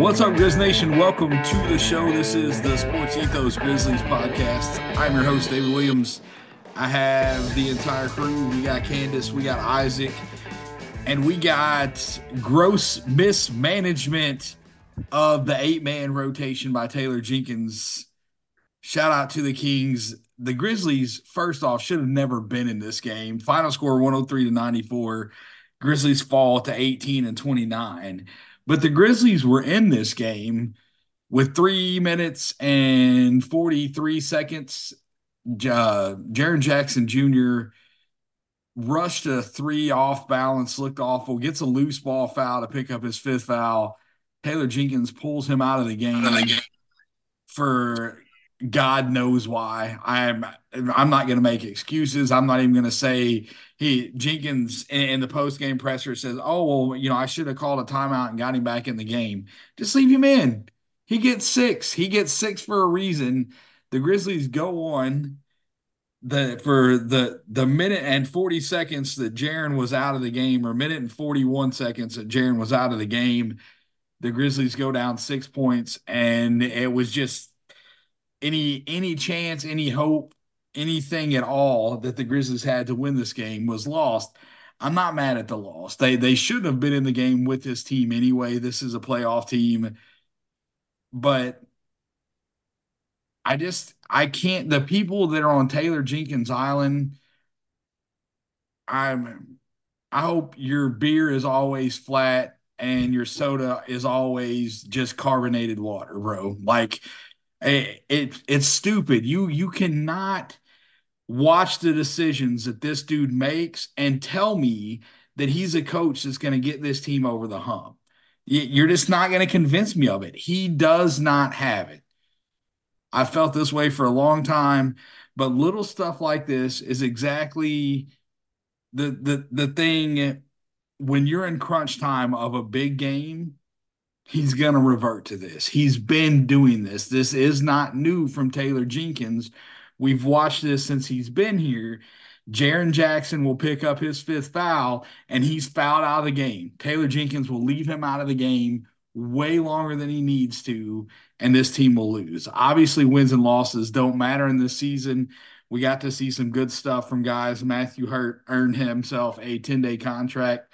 What's up, Grizz Nation? Welcome to the show. This is the Sports Ethos Grizzlies podcast. I'm your host, David Williams. I have the entire crew. We got Candace, we got Isaac, and we got gross mismanagement of the eight man rotation by Taylor Jenkins. Shout out to the Kings. The Grizzlies, first off, should have never been in this game. Final score 103 to 94. Grizzlies fall to 18 and 29. But the Grizzlies were in this game with three minutes and 43 seconds. Uh, Jaren Jackson Jr. rushed a three off balance, looked awful, gets a loose ball foul to pick up his fifth foul. Taylor Jenkins pulls him out of the game for God knows why. I'm I'm not going to make excuses. I'm not even going to say he Jenkins in, in the post game presser says, "Oh well, you know I should have called a timeout and got him back in the game." Just leave him in. He gets six. He gets six for a reason. The Grizzlies go on the for the the minute and 40 seconds that Jaren was out of the game, or minute and 41 seconds that Jaren was out of the game. The Grizzlies go down six points, and it was just any any chance, any hope, anything at all that the Grizzlies had to win this game was lost. I'm not mad at the loss. They they shouldn't have been in the game with this team anyway. This is a playoff team. But I just I can't the people that are on Taylor Jenkins Island I'm I hope your beer is always flat and your soda is always just carbonated water, bro. Like it, it it's stupid. You you cannot watch the decisions that this dude makes and tell me that he's a coach that's going to get this team over the hump. You're just not going to convince me of it. He does not have it. I felt this way for a long time, but little stuff like this is exactly the the the thing when you're in crunch time of a big game he's going to revert to this. He's been doing this. This is not new from Taylor Jenkins. We've watched this since he's been here. Jaren Jackson will pick up his fifth foul and he's fouled out of the game. Taylor Jenkins will leave him out of the game way longer than he needs to, and this team will lose. Obviously, wins and losses don't matter in this season. We got to see some good stuff from guys. Matthew Hurt earned himself a 10 day contract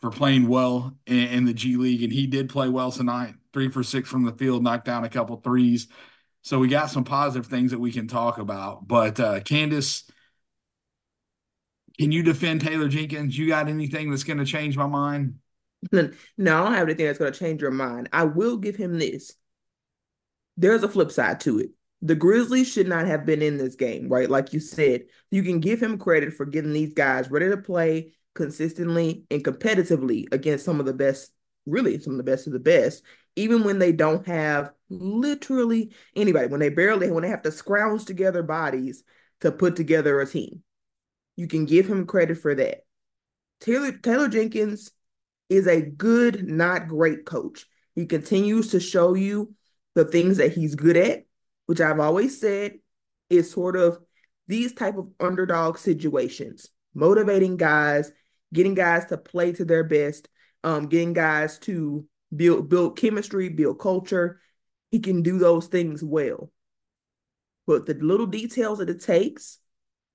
for playing well in, in, the G League, and he did play well tonight. Three for six from the field, knocked down a couple threes. So we got some positive things that we can talk about. But uh, Candace, can you defend Taylor Jenkins? You got anything that's going to change my mind? No, I don't have anything that's going to change your mind. I will give him this. There's a flip side to it. The Grizzlies should not have been in this game, right? Like you said, you can give him credit for getting these guys ready to play consistently and competitively against some of the best, really some of the best of the best, even when they don't have literally anybody, when they barely, when they have to scrounge together bodies to put together a team. You can give him credit for that. Taylor Taylor Jenkins is a good, not great coach. He continues to show you the things that he's good at, which I've always said is sort of these type of underdog situations, motivating guys getting guys to play to their best, um, getting guys to build build chemistry, build culture. He can do those things well. But the little details that it takes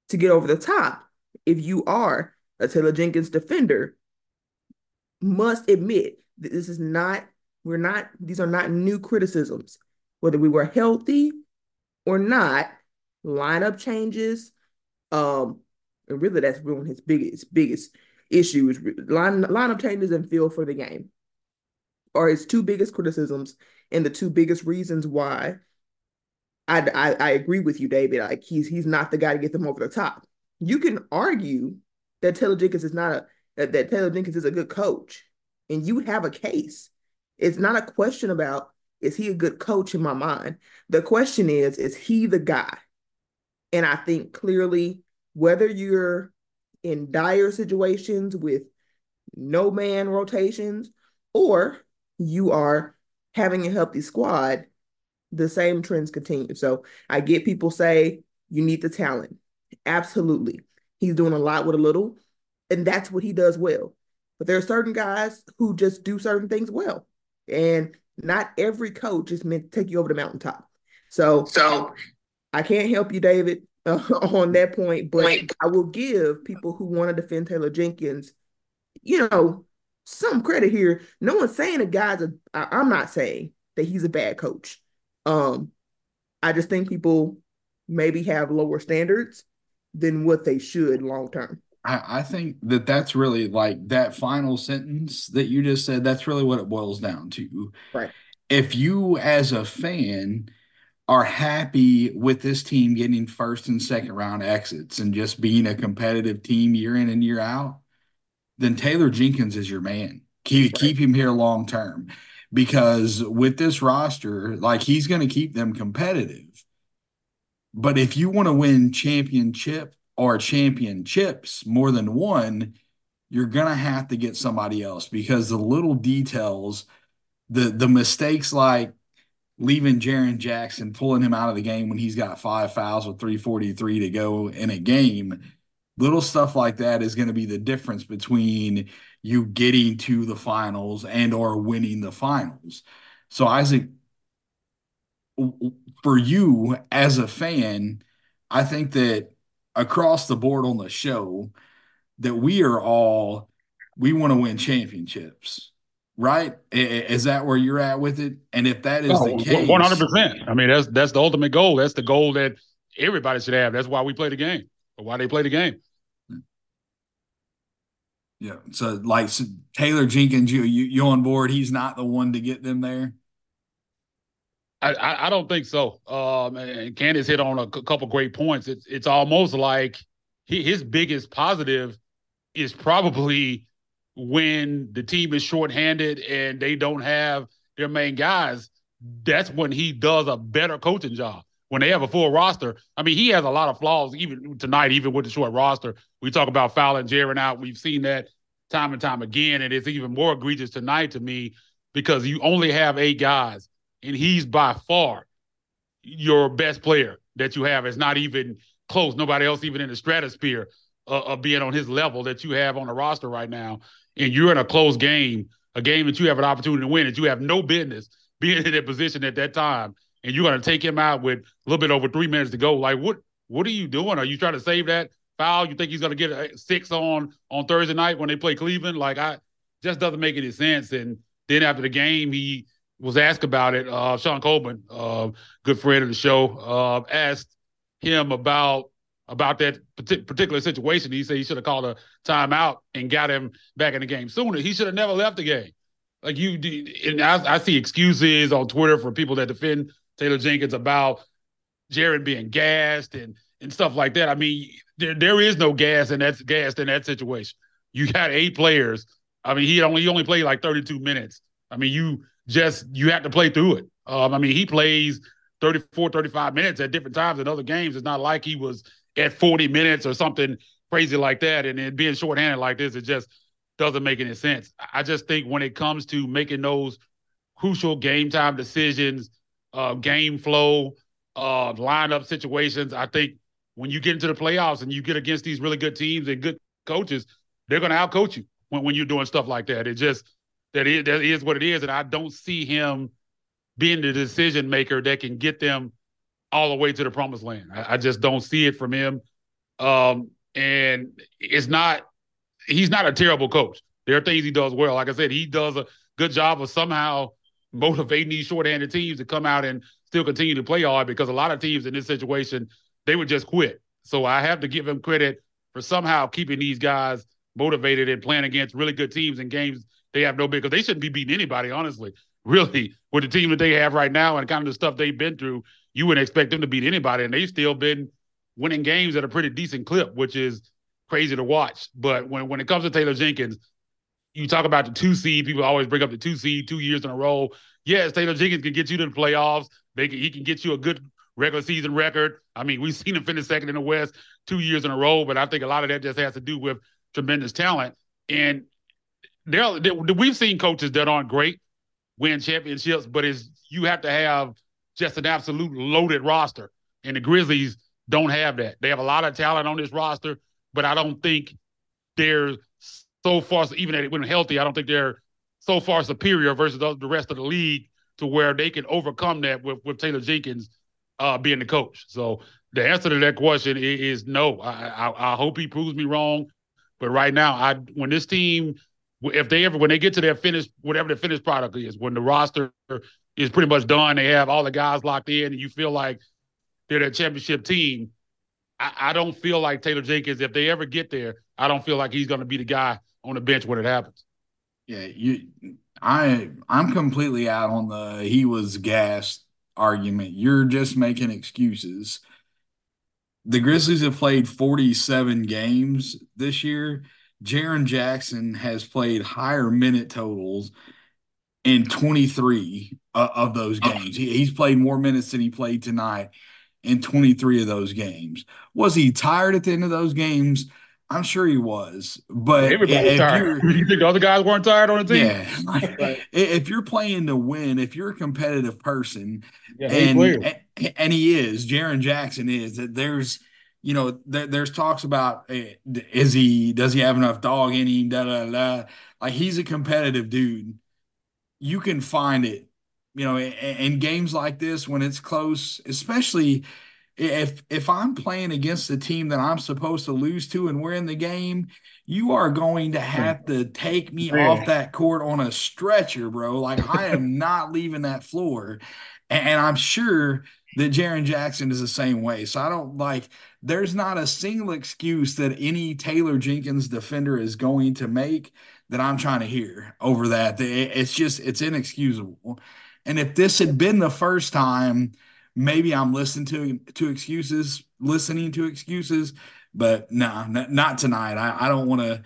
to get over the top, if you are a Taylor Jenkins defender, must admit that this is not, we're not, these are not new criticisms. Whether we were healthy or not, lineup changes, um, and really that's really his biggest, biggest issues, line lineup changes and feel for the game are his two biggest criticisms and the two biggest reasons why I, I, I agree with you, David. Like he's he's not the guy to get them over the top. You can argue that Taylor Jenkins is not a that, that Taylor Jenkins is a good coach, and you have a case. It's not a question about is he a good coach in my mind. The question is, is he the guy? And I think clearly, whether you're in dire situations with no man rotations, or you are having a healthy squad, the same trends continue. So I get people say you need the talent. Absolutely. He's doing a lot with a little, and that's what he does well. But there are certain guys who just do certain things well. And not every coach is meant to take you over the mountaintop. So, so I can't help you, David, uh, on that point, but I will give people who want to defend Taylor Jenkins, you know, some credit here. No one's saying a guy's a. I, I'm not saying that he's a bad coach. Um, I just think people maybe have lower standards than what they should long term. I, I think that that's really like that final sentence that you just said. That's really what it boils down to. Right. If you, as a fan, are happy with this team getting first and second round exits and just being a competitive team year in and year out, then Taylor Jenkins is your man. Keep right. keep him here long term because with this roster, like he's going to keep them competitive. But if you want to win championship or championships more than one, you're going to have to get somebody else because the little details, the the mistakes like leaving Jaren Jackson, pulling him out of the game when he's got five fouls with 343 to go in a game, little stuff like that is going to be the difference between you getting to the finals and or winning the finals. So Isaac, for you as a fan, I think that across the board on the show that we are all we want to win championships right? Is that where you're at with it? And if that is oh, the case, one hundred percent. I mean, that's that's the ultimate goal. That's the goal that everybody should have. That's why we play the game, or why they play the game. Yeah. So, like so Taylor Jenkins, you, you you on board? He's not the one to get them there. I, I, I don't think so. Um, and Candace hit on a c- couple great points. It's it's almost like he, his biggest positive is probably when the team is shorthanded and they don't have their main guys, that's when he does a better coaching job. When they have a full roster, I mean, he has a lot of flaws even tonight, even with the short roster. We talk about fouling Jaren out. We've seen that time and time again, and it's even more egregious tonight to me because you only have eight guys, and he's by far your best player that you have. It's not even close. Nobody else even in the stratosphere uh, of being on his level that you have on the roster right now and you're in a close game, a game that you have an opportunity to win, that you have no business being in that position at that time, and you're going to take him out with a little bit over three minutes to go. Like, what? What are you doing? Are you trying to save that foul? You think he's going to get a six on on Thursday night when they play Cleveland? Like, I just doesn't make any sense. And then after the game, he was asked about it. Uh, Sean Coleman, uh, good friend of the show, uh, asked him about about that particular situation. He said he should have called a timeout and got him back in the game sooner. He should have never left the game. Like you, and I, I, see excuses on Twitter for people that defend Taylor Jenkins about Jaren being gassed and and stuff like that. I mean, there there is no gas in that gas in that situation. You got eight players. I mean, he only he only played like 32 minutes. I mean, you just you have to play through it. Um, I mean, he plays 34, 35 minutes at different times in other games. It's not like he was at 40 minutes or something crazy like that. And then being shorthanded like this, it just doesn't make any sense. I just think when it comes to making those crucial game time decisions, uh, game flow, uh, lineup situations, I think when you get into the playoffs and you get against these really good teams and good coaches, they're going to outcoach you when, when you're doing stuff like that. It just that is, that is what it is, and I don't see him being the decision maker that can get them all the way to the promised land. I, I just don't see it from him. Um, and it's not he's not a terrible coach. There are things he does well. Like I said, he does a good job of somehow motivating these shorthanded teams to come out and still continue to play hard because a lot of teams in this situation, they would just quit. So I have to give him credit for somehow keeping these guys motivated and playing against really good teams and games they have no big because they shouldn't be beating anybody, honestly. Really, with the team that they have right now and kind of the stuff they've been through, you wouldn't expect them to beat anybody, and they've still been winning games at a pretty decent clip, which is crazy to watch. But when when it comes to Taylor Jenkins, you talk about the two seed. People always bring up the two seed two years in a row. Yes, Taylor Jenkins can get you to the playoffs. They can, he can get you a good regular season record. I mean, we've seen him finish second in the West two years in a row, but I think a lot of that just has to do with tremendous talent. And we've seen coaches that aren't great win championships, but it's you have to have just an absolute loaded roster. And the Grizzlies don't have that. They have a lot of talent on this roster, but I don't think they're so far, even when healthy, I don't think they're so far superior versus the, rest of the league to where they can overcome that with, with Taylor Jenkins uh, being the coach. So the answer to that question is, is no. I, I, I hope he proves me wrong, but right now, I when this team, if they ever when they get to their finished whatever the finished product is, when the roster is pretty much done, they have all the guys locked in, and you feel like they're a championship team. I, I don't feel like Taylor Jenkins. If they ever get there, I don't feel like he's going to be the guy on the bench when it happens. Yeah, you. I I'm completely out on the he was gassed argument. You're just making excuses. The Grizzlies have played 47 games this year. Jaren Jackson has played higher minute totals in 23 uh, of those games. He, he's played more minutes than he played tonight in 23 of those games. Was he tired at the end of those games? I'm sure he was, but everybody tired. You think the other guys weren't tired on the team? Yeah, like, right. if you're playing to win, if you're a competitive person, yeah, and, and, and he is, Jaren Jackson is that there's, you know, there, there's talks about eh, is he does he have enough dog in him? Da da da. Like he's a competitive dude. You can find it, you know, in, in games like this when it's close, especially if if I'm playing against the team that I'm supposed to lose to and we're in the game, you are going to have to take me yeah. off that court on a stretcher, bro. Like I am not leaving that floor. And I'm sure that Jaren Jackson is the same way. So I don't like there's not a single excuse that any Taylor Jenkins defender is going to make that I'm trying to hear over that. It's just it's inexcusable. And if this had been the first time maybe I'm listening to to excuses, listening to excuses, but nah, n- not tonight. I, I don't want to.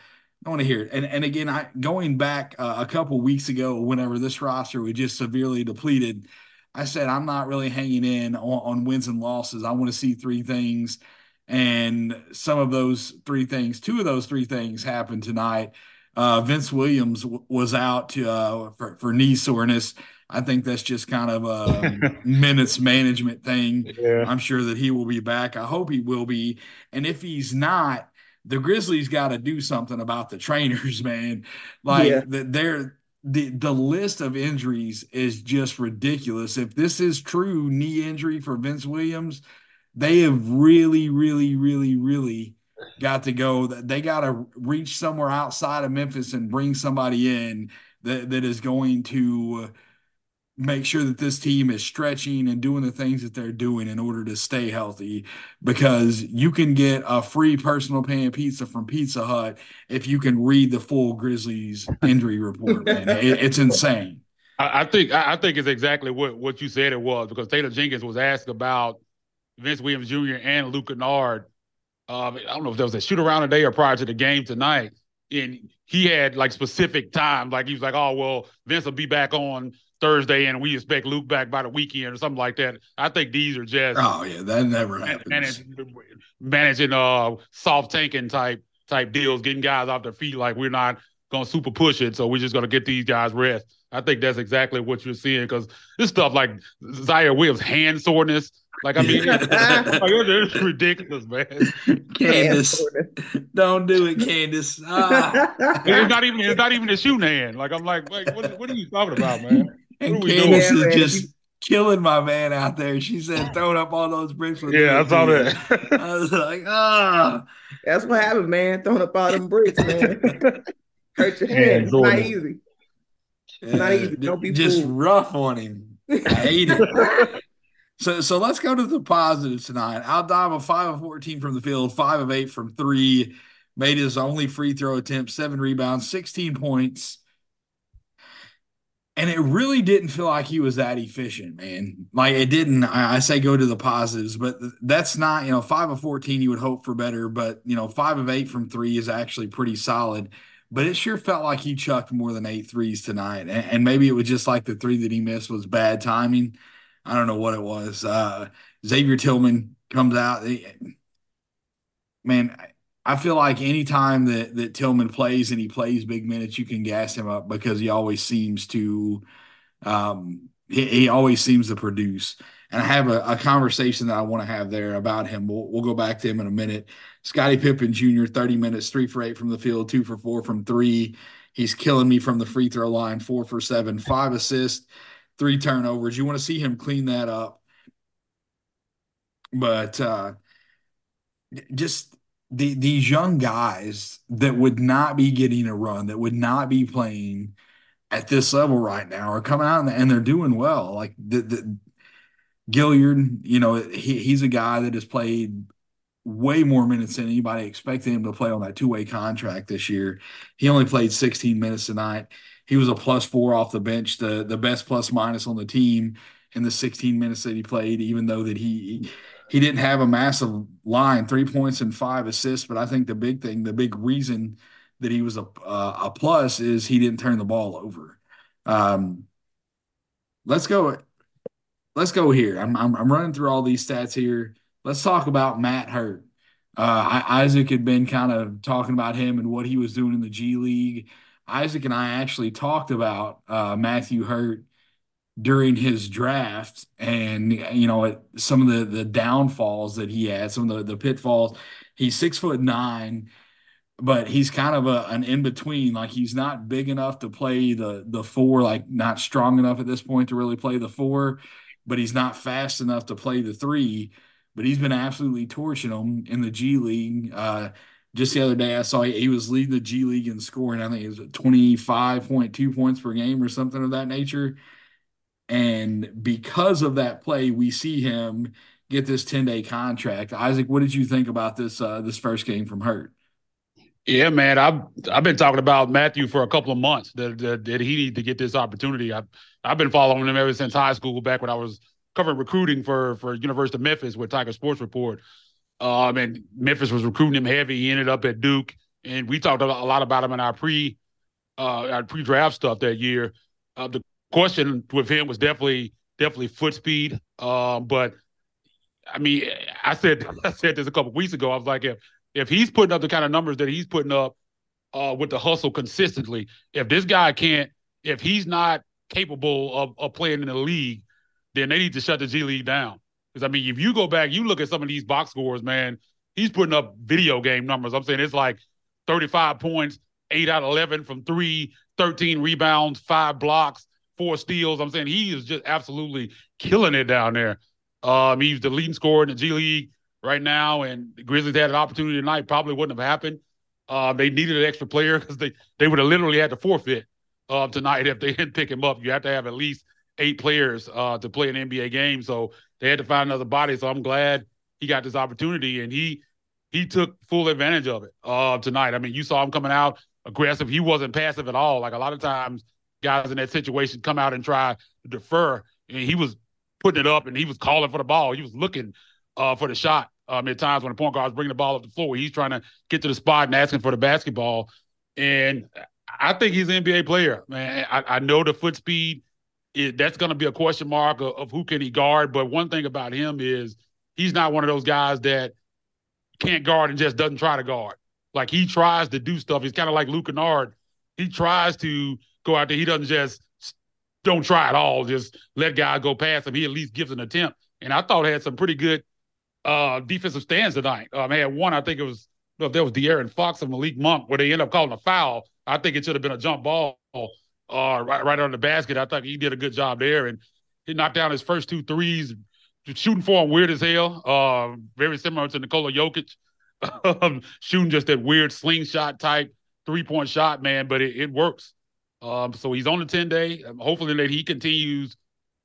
I want to hear it. And and again, I going back uh, a couple weeks ago, whenever this roster was just severely depleted, I said I'm not really hanging in on, on wins and losses. I want to see three things, and some of those three things, two of those three things happened tonight. Uh, Vince Williams w- was out to, uh, for, for knee soreness. I think that's just kind of a minutes management thing. Yeah. I'm sure that he will be back. I hope he will be. And if he's not, the Grizzlies got to do something about the trainers, man. Like yeah. they're the the list of injuries is just ridiculous. If this is true knee injury for Vince Williams, they have really, really, really, really got to go. They got to reach somewhere outside of Memphis and bring somebody in that, that is going to make sure that this team is stretching and doing the things that they're doing in order to stay healthy because you can get a free personal pan pizza from Pizza Hut if you can read the full Grizzlies injury report. Man. It, it's insane. I, think I think it's exactly what, what you said it was because Taylor Jenkins was asked about Vince Williams Jr. and Luke Kennard. Um, I don't know if there was a shoot around today or prior to the game tonight. And he had like specific times, like he was like, "Oh well, Vince will be back on Thursday, and we expect Luke back by the weekend or something like that. I think these are just oh yeah, that never happens. Managing, managing uh soft tanking type type deals, getting guys off their feet like we're not gonna super push it, so we're just gonna get these guys rest. I think that's exactly what you're seeing because this stuff like Ziaire Williams hand soreness. Like I mean, it's, it's, ridiculous, man. Candace, don't do it, Candace. Ah. It's not even it's not even a shooting hand. Like I'm like, like what, what are you talking about, man? And Candace is just killing my man out there. She said, throwing up all those bricks. yeah, I saw that. I was like, ah. Oh. That's what happened, man. Throwing up all them bricks, man. Hurt your hand. It's not easy. It's not easy. Don't be just fooled. rough on him. I hate it. So so let's go to the positives tonight. Aldama, five of 14 from the field, five of eight from three, made his only free throw attempt, seven rebounds, 16 points. And it really didn't feel like he was that efficient, man. Like it didn't. I, I say go to the positives, but that's not, you know, five of 14, you would hope for better, but, you know, five of eight from three is actually pretty solid. But it sure felt like he chucked more than eight threes tonight. And, and maybe it was just like the three that he missed was bad timing. I don't know what it was. Uh, Xavier Tillman comes out. Man, I feel like anytime that that Tillman plays and he plays big minutes, you can gas him up because he always seems to, um, he, he always seems to produce. And I have a, a conversation that I want to have there about him. We'll, we'll go back to him in a minute. Scottie Pippen Jr., 30 minutes, three for eight from the field, two for four from three. He's killing me from the free throw line, four for seven, five assists, three turnovers. You want to see him clean that up. But uh, just the, these young guys that would not be getting a run, that would not be playing at this level right now, are coming out and, they're doing well. Like the, the Gilyard, you know, he, he's a guy that has played way more minutes than anybody expected him to play on that two way contract this year. He only played 16 minutes tonight. He was a plus four off the bench, the the best plus minus on the team in the 16 minutes that he played, even though that he he didn't have a massive line, three points and five assists. But I think the big thing, the big reason that he was a uh, a plus is he didn't turn the ball over. Um, let's go. Let's go here. I'm, I'm I'm running through all these stats here let's talk about Matt Hurt. Uh, Isaac had been kind of talking about him and what he was doing in the G League. Isaac and I actually talked about uh, Matthew Hurt during his draft and you know some of the the downfalls that he had some of the, the pitfalls he's six foot nine but he's kind of a, an in between like he's not big enough to play the the four like not strong enough at this point to really play the four but he's not fast enough to play the three but he's been absolutely torching them in the G League. Uh, just the other day, I saw he, he, was leading the G League in scoring. I think it was 25.2 points per game or something of that nature. And because of that play, we see him get this 10 day contract. Isaac, what did you think about this uh, this first game from Hurt? Yeah, man, I've I've been talking about Matthew for a couple of months that, that, that he need to get this opportunity. I've I've been following him ever since high school, back when I was covering recruiting for for University of Memphis with Tiger Sports Report. Um, and Memphis was recruiting him heavy. He ended up at Duke, and we talked a lot about him in our pre uh, our pre draft stuff that year. Uh, the question with him was definitely definitely foot speed. Um, but I mean, I said I said this a couple weeks ago. I was like, if if he's putting up the kind of numbers that he's putting up uh, with the hustle consistently, if this guy can't, if he's not capable of, of playing in the league, then they need to shut the G League down. Because I mean, if you go back, you look at some of these box scores, man, he's putting up video game numbers. I'm saying it's like 35 points, eight out of 11 from three, 13 rebounds, five blocks, four steals. I'm saying he is just absolutely killing it down there. Um, he's the leading scorer in the G League right now, and the Grizzlies had an opportunity tonight. Probably wouldn't have happened. Uh, they needed an extra player because they they would have literally had to forfeit uh, tonight if they didn't pick him up. You have to have at least eight players uh, to play an NBA game, so they had to find another body. So I'm glad he got this opportunity, and he he took full advantage of it uh, tonight. I mean, you saw him coming out aggressive. He wasn't passive at all. Like a lot of times, guys in that situation come out and try to defer, and he was putting it up and he was calling for the ball. He was looking uh, for the shot. Um, at times when the point guard's bringing the ball up the floor, he's trying to get to the spot and asking for the basketball. And I think he's an NBA player, man. I, I know the foot speed it, that's going to be a question mark of, of, who can he guard. But one thing about him is he's not one of those guys that can't guard and just doesn't try to guard. Like he tries to do stuff. He's kind of like Luke Kennard. He tries to go out there. He doesn't just don't try at all. Just let guys go past him. He at least gives an attempt. And I thought had some pretty good uh, defensive stands tonight. Um, had one, I think it was, if there was De'Aaron Fox and Malik Monk, where they end up calling a foul. I think it should have been a jump ball uh, right, right on the basket. I thought he did a good job there, and he knocked down his first two threes. Shooting for him weird as hell. Uh, very similar to Nikola Jokic, um, shooting just that weird slingshot type three point shot, man. But it, it works. Um, so he's on the ten day. Um, hopefully that he continues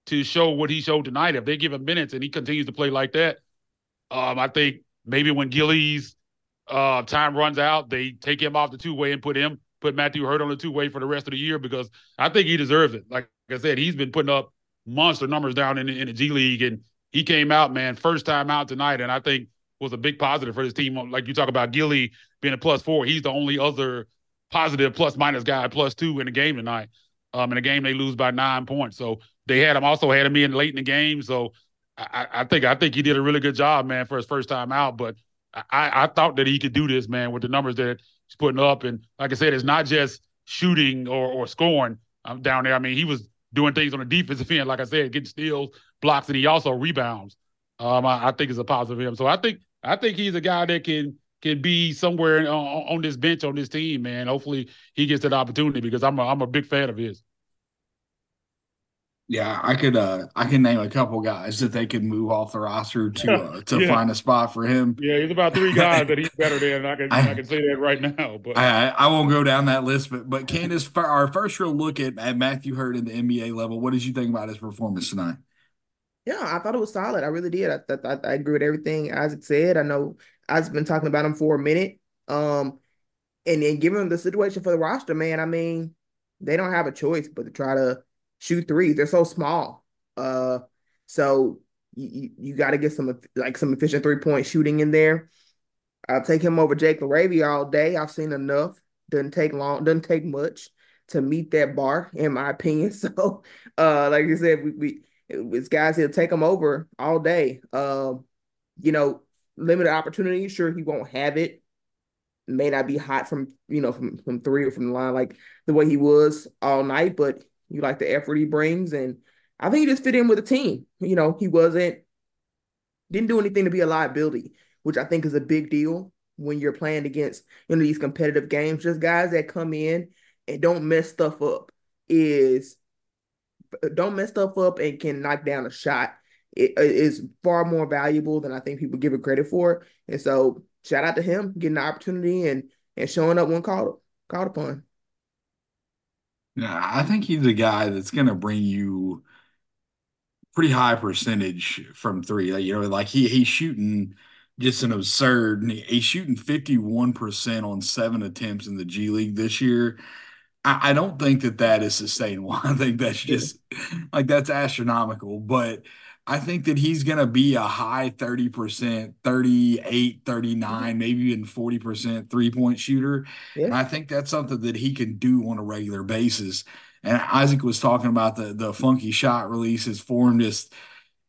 to show what he showed tonight. If they give him minutes and he continues to play like that, um, I think maybe when Gilly's uh, time runs out, they take him off the two way and put him put Matthew Hurt on the two way for the rest of the year because I think he deserves it. Like I said, he's been putting up monster numbers down in the, in the G League, and he came out, man, first time out tonight, and I think was a big positive for this team. Like you talk about Gilly being a plus four, he's the only other positive plus minus guy, plus two in the game tonight. Um, in a game they lose by nine points, so they had him also had him in late in the game. So I, I think I think he did a really good job, man, for his first time out. But I, I thought that he could do this, man, with the numbers that he's putting up. And like I said, it's not just shooting or, or scoring um, down there. I mean, he was doing things on the defensive end, like I said, getting steals, blocks, and he also rebounds. Um, I, I think it's a positive him. So I think I think he's a guy that can can be somewhere on, on this bench on this team, man. Hopefully he gets that opportunity because I'm a, I'm a big fan of his. Yeah, I could uh I can name a couple guys that they could move off the roster to uh, to yeah. find a spot for him. Yeah, he's about three guys that he's better than. I can I, I, can say that right now. But I I won't go down that list. But but Candace, for our first real look at, at Matthew Hurt in the NBA level, what did you think about his performance tonight? Yeah, I thought it was solid. I really did. I I, I agree with everything Isaac said. I know I've been talking about him for a minute. Um, and then given the situation for the roster, man, I mean, they don't have a choice but to try to shoot threes. They're so small. Uh, so you, you got to get some like some efficient three point shooting in there. I'll take him over Jake LaRavia all day. I've seen enough. Doesn't take long. Doesn't take much to meet that bar, in my opinion. So, uh, like you said, we, we it's guys he'll take them over all day. Um, you know, limited opportunity. Sure, he won't have it. May not be hot from you know from from three or from the line like the way he was all night, but you like the effort he brings, and I think he just fit in with the team. You know, he wasn't didn't do anything to be a liability, which I think is a big deal when you're playing against you know these competitive games. Just guys that come in and don't mess stuff up is don't mess stuff up and can knock down a shot. It is far more valuable than I think people give it credit for. And so shout out to him getting the opportunity and and showing up when called called upon. Yeah, I think he's a guy that's going to bring you pretty high percentage from three. Like, you know, like he he's shooting just an absurd. He's shooting fifty one percent on seven attempts in the G League this year. I, I don't think that that is sustainable. I think that's just like that's astronomical. But I think that he's going to be a high 30%, 38, 39, mm-hmm. maybe even 40% three point shooter. Yeah. And I think that's something that he can do on a regular basis. And Isaac was talking about the the funky shot releases his form just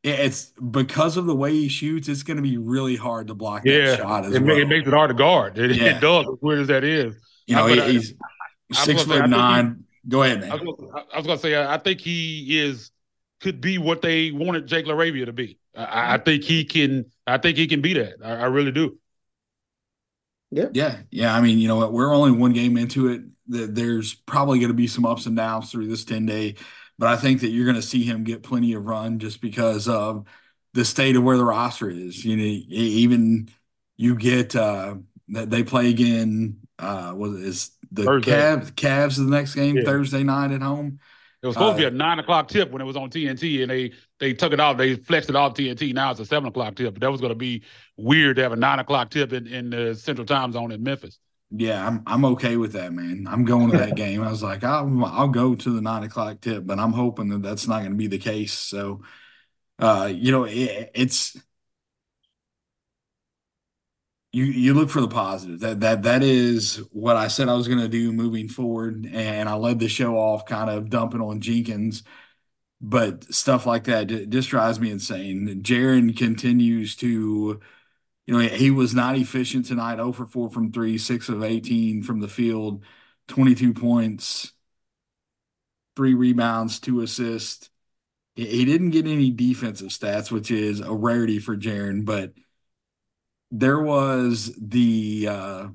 it's because of the way he shoots, it's going to be really hard to block yeah, that shot as it, well. It makes it hard to guard. It, yeah. it does, as weird as that is. You know, I, he's six foot nine. He, Go ahead, man. I was, going to say, I think he is could be what they wanted Jake LaRavia to be. I, I think he can. I think he can be that. I, I, really do. Yeah, yeah, yeah. I mean, you know what? We're only one game into it. That there's probably going to be some ups and downs through this ten day, but I think that you're going to see him get plenty of run just because of the state of where the roster is. You know, even you get uh that they play again. Uh, was is the Cavs? Cavs is the next game yeah. Thursday night at home. It was supposed uh, to be a nine o'clock tip when it was on TNT, and they they took it off. They flexed it off TNT. Now it's a seven o'clock tip. But that was going to be weird to have a nine o'clock tip in, in the Central Time Zone in Memphis. Yeah, I'm I'm okay with that, man. I'm going to that game. I was like, I'll I'll go to the nine o'clock tip, but I'm hoping that that's not going to be the case. So, uh, you know, it, it's you you look for the positive. That that that is what I said I was going to do moving forward, and I led the show off kind of dumping on Jenkins, but stuff like that just drives me insane. Jaren continues to, you know, he was not efficient tonight. 0 for 4 from three, six of 18 from the field, 22 points, three rebounds, two assists. He didn't get any defensive stats, which is a rarity for Jaren, but there was the uh,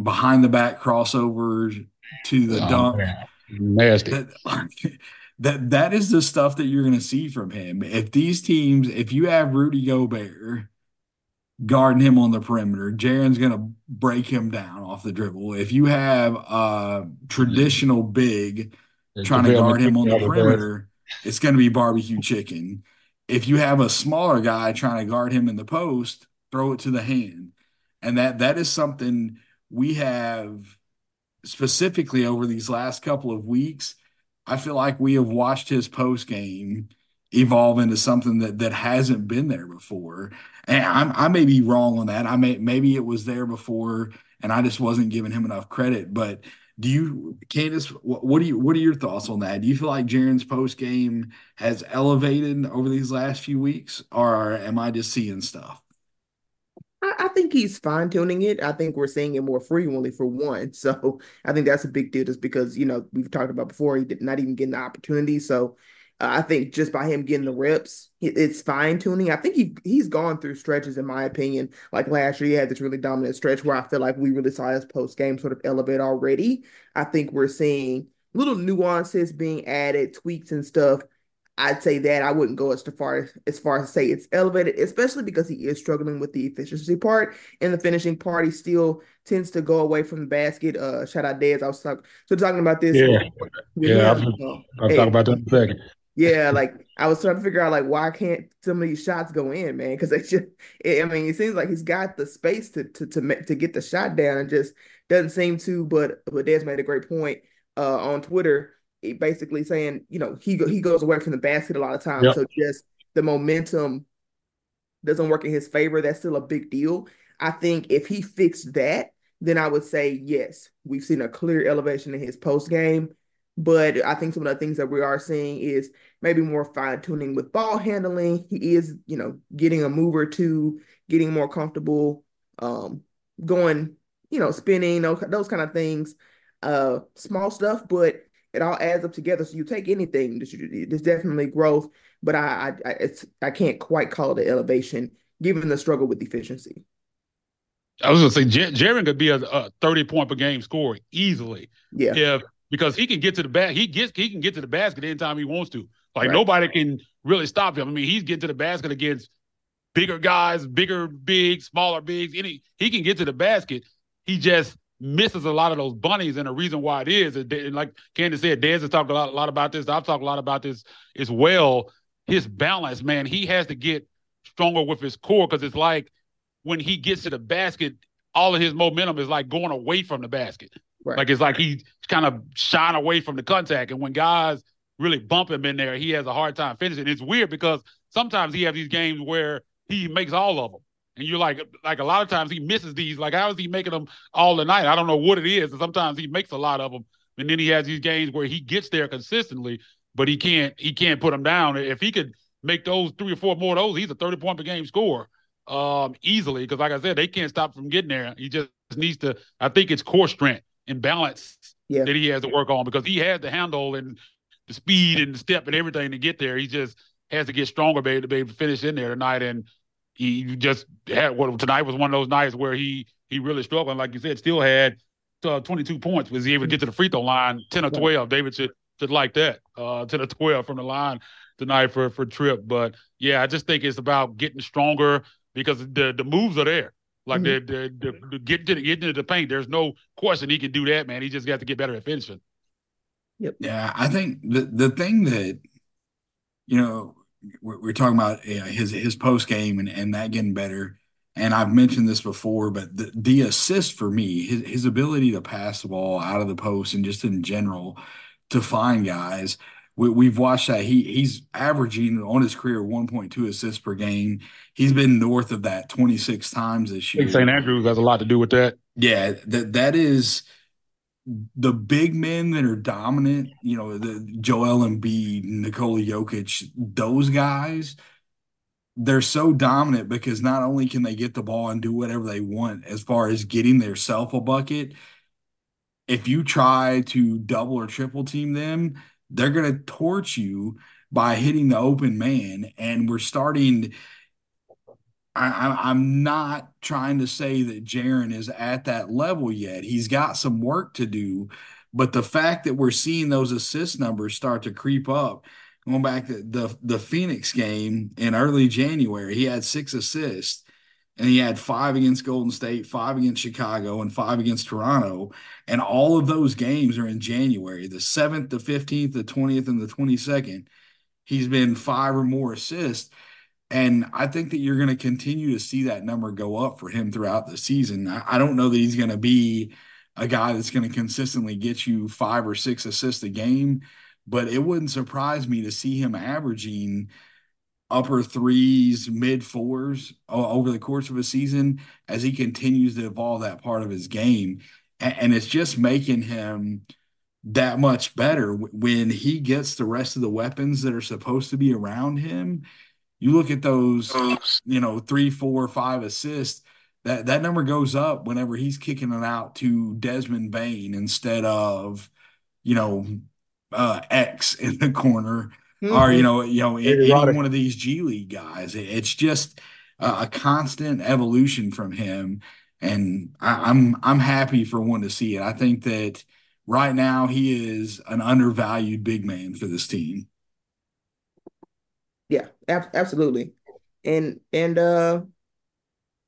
behind the back crossover to the oh, dunk. Man. Nasty. That, that that is the stuff that you're going to see from him. If these teams, if you have Rudy Gobert guarding him on the perimeter, Jaren's going to break him down off the dribble. If you have a traditional big trying to guard him on the perimeter, it's going to be barbecue chicken. If you have a smaller guy trying to guard him in the post, throw it to the hand. And that that is something we have specifically over these last couple of weeks. I feel like we have watched his post game evolve into something that that hasn't been there before. And I'm, I may be wrong on that. I may maybe it was there before, and I just wasn't giving him enough credit. But do you, Candace? What, what do you? What are your thoughts on that? Do you feel like Jaren's post game has elevated over these last few weeks, or am I just seeing stuff? I, I think he's fine tuning it. I think we're seeing it more frequently for one. So I think that's a big deal just because, you know, we've talked about before, he did not even get an opportunity. So Uh, I think just by him getting the reps, it's fine tuning. I think he he's gone through stretches, in my opinion. Like last year, he had this really dominant stretch where I feel like we really saw his post game sort of elevate already. I think we're seeing little nuances being added, tweaks and stuff. I'd say that I wouldn't go as far as, as far as say it's elevated, especially because he is struggling with the efficiency part and the finishing part. He still tends to go away from the basket. Uh, shout out Dez. I was talking so talking about this. Yeah, yeah. I'll, I'll hey, talk about that in a second. Yeah, like I was trying to figure out like why can't some of these shots go in, man? Because it's just, it, I mean, it seems like he's got the space to to to to get the shot down, and just doesn't seem to. But but Dez made a great point uh, on Twitter basically saying, you know, he he goes away from the basket a lot of times. Yep. So just the momentum doesn't work in his favor. That's still a big deal. I think if he fixed that, then I would say yes, we've seen a clear elevation in his post game. But I think some of the things that we are seeing is maybe more fine tuning with ball handling. He is, you know, getting a move or two, getting more comfortable, um, going, you know, spinning, those, those kind of things. Uh, small stuff, but it all adds up together. So you take anything, there's definitely growth, but I I it's I can't quite call it an elevation given the struggle with efficiency. I was gonna say J- Jaren could be a, a, thirty point per game scorer easily. Yeah. If because he can get to the back, he gets he can get to the basket anytime he wants to. Like right. nobody can really stop him. I mean, he's getting to the basket against bigger guys, bigger bigs, smaller bigs. Any he can get to the basket. He just misses a lot of those bunnies, and the reason why it is, and like Candace said, Dez has talked a lot, a lot about this. I've talked a lot about this as well. His balance, man, he has to get stronger with his core because it's like when he gets to the basket, all of his momentum is like going away from the basket. Right. Like it's like he's kind of shying away from the contact, and when guys really bump him in there, he has a hard time finishing. It's weird because sometimes he has these games where he makes all of them. And you're like, like a lot of times he misses these. Like, how is he making them all the night? I don't know what it is. And sometimes he makes a lot of them, and then he has these games where he gets there consistently, but he can't he can't put them down. If he could make those three or four more of those, he's a 30 point per game scorer um, easily. Because like I said, they can't stop from getting there. He just needs to. I think it's core strength and balance yeah. that he has to work on because he has the handle and the speed and the step and everything to get there. He just has to get stronger, baby, to be able to finish in there tonight. And he just had what tonight was one of those nights where he he really struggled. And like you said, still had uh, 22 points. Was he able to get to the free throw line? 10 or 12. David should should like that. Uh, 10 or 12 from the line tonight for for Trip. But yeah, I just think it's about getting stronger because the the moves are there. Like mm-hmm. the, the, the, the getting to the, getting into the paint, there's no question he can do that, man. He just got to get better at finishing. Yep. Yeah, I think the the thing that you know we're, we're talking about his his post game and, and that getting better. And I've mentioned this before, but the, the assist for me, his, his ability to pass the ball out of the post and just in general to find guys. We, have watched that. He he's averaging on his career 1.2 assists per game. He's been north of that 26 times this year. Steven Adams has a lot to do with that. Yeah, that that is the big men that are dominant, you know, the Joel Embiid, Nikola Jokic, those guys, they're so dominant because not only can they get the ball and do whatever they want as far as getting their self a bucket, if you try to double or triple team them, they're going to torch you by hitting the open man. And we're starting – I, am not trying to say that Jaren is at that level yet. He's got some work to do, but the fact that we're seeing those assist numbers start to creep up, going back to the the Phoenix game in early January, he had six assists, and he had five against Golden State, five against Chicago, and five against Toronto, and all of those games are in January, the seventh, the fifteenth, the twentieth, and the twenty second. He's been five or more assists and I think that you're going to continue to see that number go up for him throughout the season. I, don't know that he's going to be a guy that's going to consistently get you five or six assists a game, but it wouldn't surprise me to see him averaging upper threes, mid fours over the course of a season as he continues to evolve that part of his game. And it's just making him that much better when he gets the rest of the weapons that are supposed to be around him you look at those, you know, three, four, five assists. That that number goes up whenever he's kicking it out to Desmond Bane instead of, you know, uh, X in the corner or you know, you know, any one of these G League guys. It's just a constant evolution from him, and I, I'm I'm happy for one to see it. I think that right now he is an undervalued big man for this team. Yeah, ab- absolutely. And and uh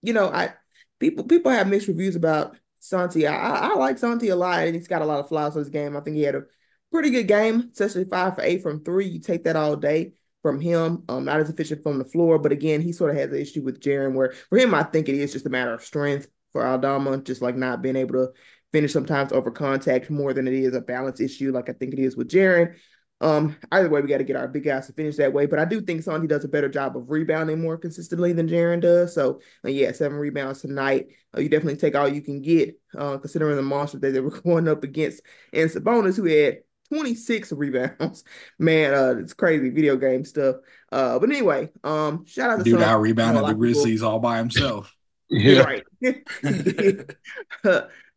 you know, I people people have mixed reviews about Santi. I, I, like Santi a lot, and he's got a lot of flaws in his game. I think he had a pretty good game, especially five for eight from three. You take that all day from him. Um, not as efficient from the floor, but again, he sort of has an issue with Jaren. Where for him, I think it is just a matter of strength for Aldama, just like not being able to finish sometimes over contact more than it is a balance issue, like I think it is with Jaren. Um, either way, we got to get our big guys to finish that way. But I do think Santi does a better job of rebounding more consistently than Jaren does. So uh, yeah, seven rebounds tonight. Uh, you definitely take all you can get, uh, considering the monster that they were going up against. And Sabonis, who had 26 rebounds. Man, uh, it's crazy video game stuff. Uh, but anyway, um, shout out to dude out rebounded the Grizzlies all by himself. yeah, right.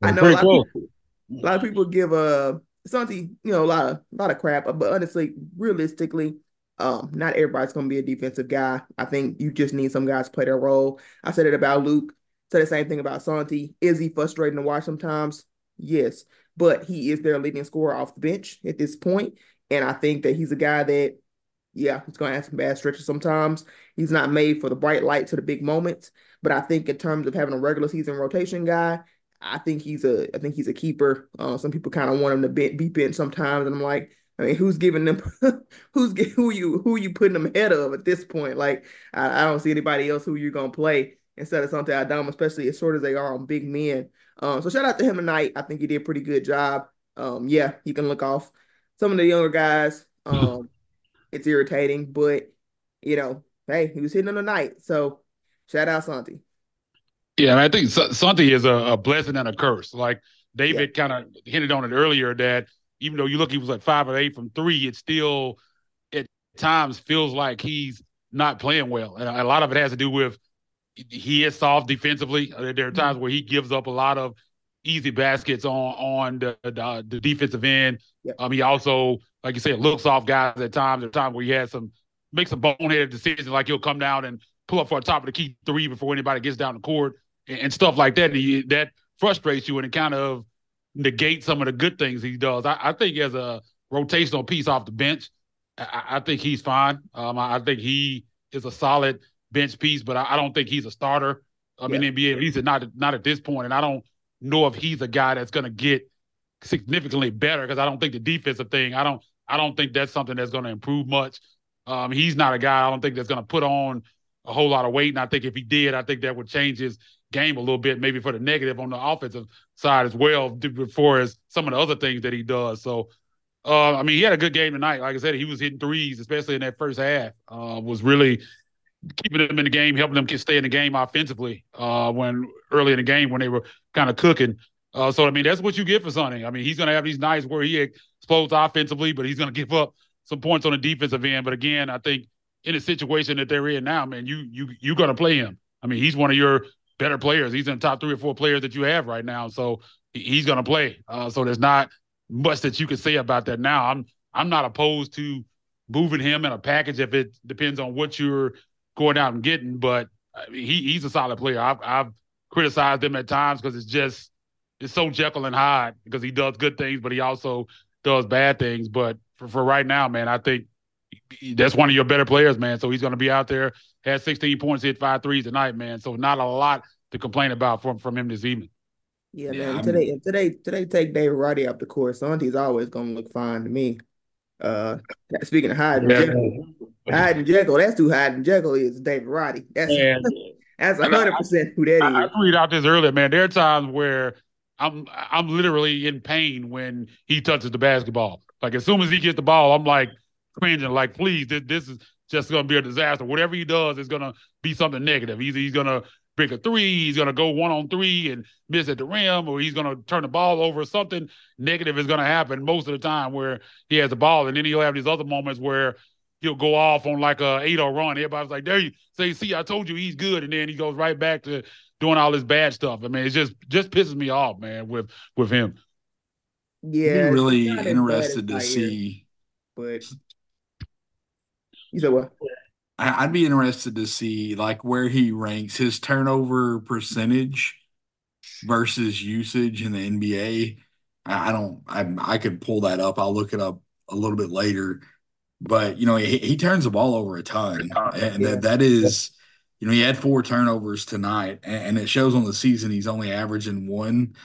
I know a lot, people, a lot, of people, give uh Santi, you know, a lot of a lot of crap, but honestly, realistically, um, not everybody's gonna be a defensive guy. I think you just need some guys to play their role. I said it about Luke. Said the same thing about Santi. Is he frustrating to watch sometimes? Yes, but he is their leading scorer off the bench at this point, and I think that he's a guy that, yeah, he's gonna have some bad stretches sometimes. He's not made for the bright lights or the big moments, but I think in terms of having a regular season rotation guy, I think he's a I think he's a keeper. Uh, some people kind of want him to be, be bent sometimes, and I'm like, I mean, who's giving them? who's who you who you putting them ahead of at this point? Like, I, I don't see anybody else who you're gonna play instead of Santi Aldama, especially as short as they are on big men. Um, so shout out to him tonight. I think he did a pretty good job. Um, yeah, he can look off some of the younger guys. Um, it's irritating, but you know, hey, he was hitting on the night. So shout out Santi. Yeah, and I think Santi is a, a, blessing and a curse. Like David yeah. kind of hinted on it earlier that even though you look, he was like five or eight from three, it still at times feels like he's not playing well, and a lot of it has to do with he is soft defensively. Uh, there are times where he gives up a lot of easy baskets on on the the, the defensive end. Yeah. Um, he also, like you said, looks off guys at times. There are times where he has some make some boneheaded decisions, like he'll come down and pull up for a top of the key three before anybody gets down the court and, and stuff like that. And that frustrates you and it kind of negates some of the good things he does. I, I think as a rotational piece off the bench, I, I think he's fine. Um, I, I, think he is a solid bench piece, but I, don't think he's a starter. I mean, yeah. NBA, at least not not at this point. And I don't know if he's a guy that's going to get significantly better because I don't think the defensive thing. I don't. I don't think that's something that's going to improve much. Um, he's not a guy I don't think that's going to put on a whole lot of weight. And I think if he did, I think that would change his game a little bit, maybe for the negative on the offensive side as well, before as some of the other things that he does. So, uh, I mean, he had a good game tonight. Like I said, he was hitting threes, especially in that first half. Uh, was really keeping them in the game, helping them stay in the game offensively. Uh, when early in the game when they were kind of cooking. Uh, so I mean, that's what you get for Santi. I mean, he's going to have these nights where he explodes offensively, but he's going to give up some points on the defensive end. But again, I think in the situation that they're in now, man, you you you're to play him. I mean, he's one of your better players. He's in the top three or four players that you have right now. So he's to play. Uh, so there's not much that you can say about that now. I'm I'm not opposed to moving him in a package if it depends on what you're going out and getting. But he he's a solid player. I've I've criticized him at times because it's just it's so Jekyll and Hyde because he does good things, but he also does bad things. But for, for right now, man, I think that's one of your better players, man. So he's going to be out there, had 16 points, hit five threes tonight, man. So not a lot to complain about from from him this evening. Yeah, yeah man. I today, today, today, take David Roddy off the court. Santi's always going to look fine to me. Uh, speaking of Hyde and yeah. Jekyll, Hyde and Jekyll, that's who Hyde and Jekyll is. David Roddy. That's that's hundred percent who that I, is. I tweeted out this earlier, man. There are times where I'm I'm literally in pain when he touches the basketball. Like as soon as he gets the ball, I'm like cringing, like, please, this, this is just going to be a disaster. Whatever he does is going to be something negative. Either he's going to break a three, he's going to go one on three and miss at the rim, or he's going to turn the ball over. Something negative is going to happen most of the time where he has the ball. And then he'll have these other moments where he'll go off on like a 8 or run. Everybody's like, there you say, see, I told you he's good. And then he goes right back to doing all this bad stuff. I mean, it just just pisses me off, man, with with him. Yeah. really interested to see but You said what? I'd be interested to see like where he ranks his turnover percentage versus usage in the NBA. I don't. I I could pull that up. I'll look it up a little bit later. But you know, he, he turns the ball over a ton, and that that is, you know, he had four turnovers tonight, and it shows on the season he's only averaging one.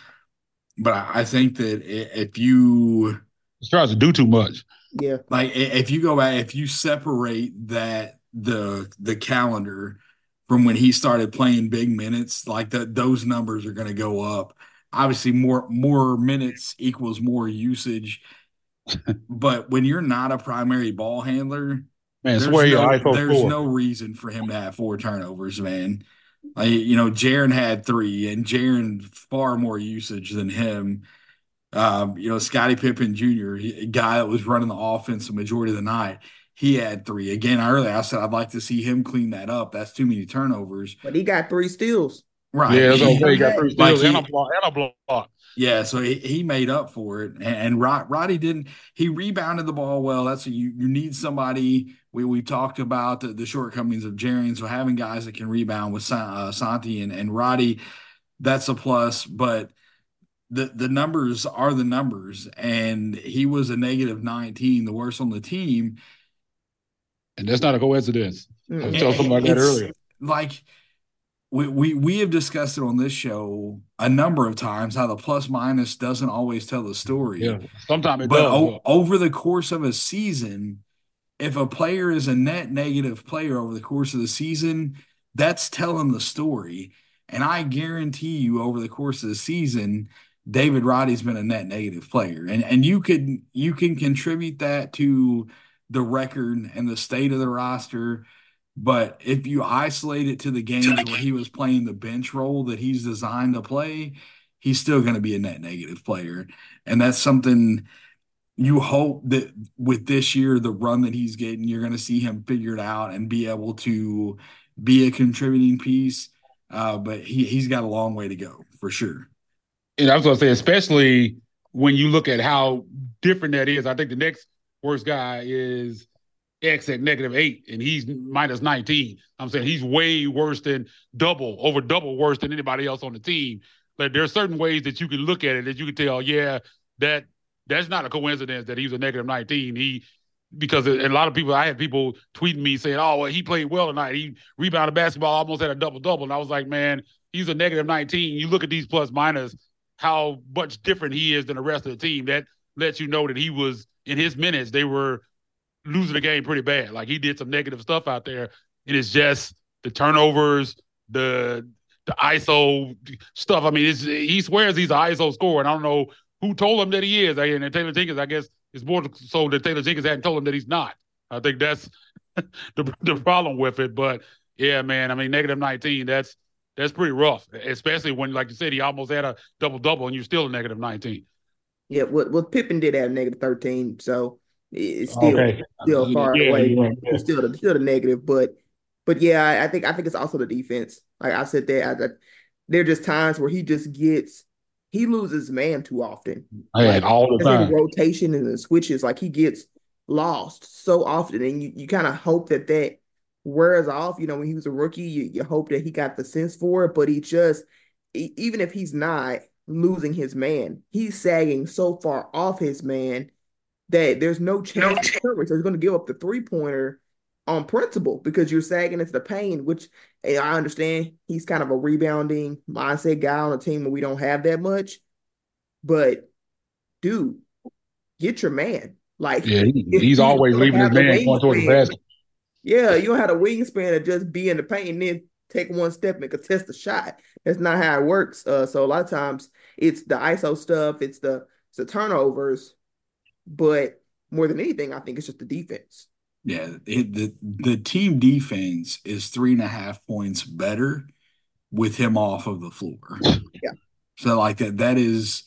But I think that if you he tries to do too much, yeah, like if you go back, if you separate that the the calendar from when he started playing big minutes, like that those numbers are going to go up. Obviously, more more minutes equals more usage. but when you're not a primary ball handler, man, there's, no, there's no reason for him to have four turnovers, man. Like, you know, Jaren had three, and Jaren far more usage than him. Um, you know, Scottie Pippen Jr., a guy that was running the offense the majority of the night, he had three. Again, earlier I said I'd like to see him clean that up. That's too many turnovers. But he got three steals. Right. Yeah, okay. He got three steals like and, a block, and a block. Yeah, so he, he made up for it. And, and Rod, Roddy didn't, he rebounded the ball well. That's a, you, you need somebody. We, we talked about the, the shortcomings of Jaren. So having guys that can rebound with uh, Santi and, and Roddy, that's a plus. But the, the numbers are the numbers. And he was a negative 19, the worst on the team and that's not a coincidence. Mm. I was telling something like that earlier. Like we, we we have discussed it on this show a number of times how the plus minus doesn't always tell the story. Yeah, sometimes it but does. O- over the course of a season, if a player is a net negative player over the course of the season, that's telling the story. And I guarantee you, over the course of the season, David Roddy's been a net negative player, and and you could you can contribute that to the record and the state of the roster. But if you isolate it to the games where he was playing the bench role that he's designed to play, he's still going to be a net negative player. And that's something you hope that with this year, the run that he's getting, you're going to see him figured out and be able to be a contributing piece. Uh, but he, he's got a long way to go for sure. And I was to say, especially when you look at how different that is, I think the next worst guy is X at negative eight, and he's minus 19. I'm saying he's way worse than double, over double worse than anybody else on the team. But there are certain ways that you can look at it that you can tell, yeah, that that's not a coincidence that he's a negative 19. He because a lot of people, I had people tweeting me saying, "Oh, well, he played well tonight. He rebounded basketball, almost had a double double." And I was like, "Man, he's a negative 19. You look at these plus minus, how much different he is than the rest of the team. That lets you know that he was in his minutes, they were losing the game pretty bad. Like he did some negative stuff out there, and it's just the turnovers, the the ISO stuff. I mean, he swears he's an ISO scorer, and I don't know who told him that he is. And Taylor Jenkins, I guess, it's more so that Taylor Jenkins hadn't told him that he's not. I think that's the the problem with it. But yeah, man, I mean, negative nineteen. That's that's pretty rough, especially when, like you said, he almost had a double double, and you're still a negative nineteen. Yeah, well, well, Pippen did have negative thirteen, so it's still okay. still far yeah, away. Yeah, yeah. Still still the negative, but but yeah, I, I, think I think it's also the defense. Like I said, there I, there are just times where he just gets he loses man too often. Like, all the time. Rotation and the switches, like he gets lost so often, and you, you kind of hope that that wears off. You know, when he was a rookie, you, you hope that he got the sense for it, but he just even if he's not, losing his man. He's sagging so far off his man that there's no chance no. So he's going to give up the three pointer on principle because you're sagging into the pain, which eh, I understand he's kind of a rebounding mindset guy on a team where we don't have that much. But dude, get your man. Like yeah, he, he's always leaving his man going towards the basket. Yeah, you don't have a wingspan to just be in the paint and then take one step and contest the shot. That's not how it works. Uh, so a lot of times it's the ISO stuff, it's the it's the turnovers, but more than anything, I think it's just the defense. Yeah, it, the the team defense is three and a half points better with him off of the floor. Yeah. So like that, that is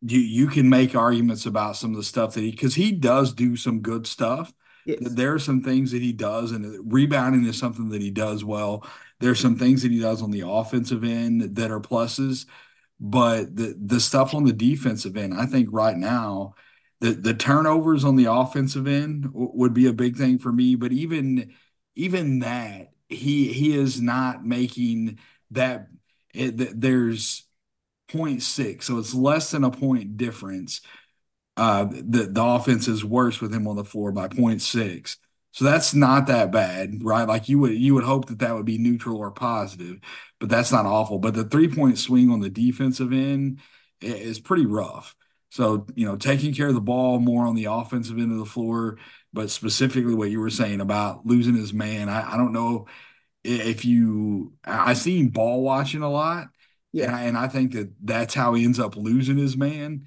you you can make arguments about some of the stuff that he because he does do some good stuff. Yes. There are some things that he does, and uh, rebounding is something that he does well. There's some things that he does on the offensive end that are pluses, but the the stuff on the defensive end, I think right now, the the turnovers on the offensive end would be a big thing for me. But even even that, he he is not making that. It, there's 0.6, so it's less than a point difference. Uh, the the offense is worse with him on the floor by 0.6. So that's not that bad, right? Like you would you would hope that that would be neutral or positive, but that's not awful. But the three point swing on the defensive end is pretty rough. So you know, taking care of the ball more on the offensive end of the floor, but specifically what you were saying about losing his man, I, I don't know if you I seen ball watching a lot, yeah, and I, and I think that that's how he ends up losing his man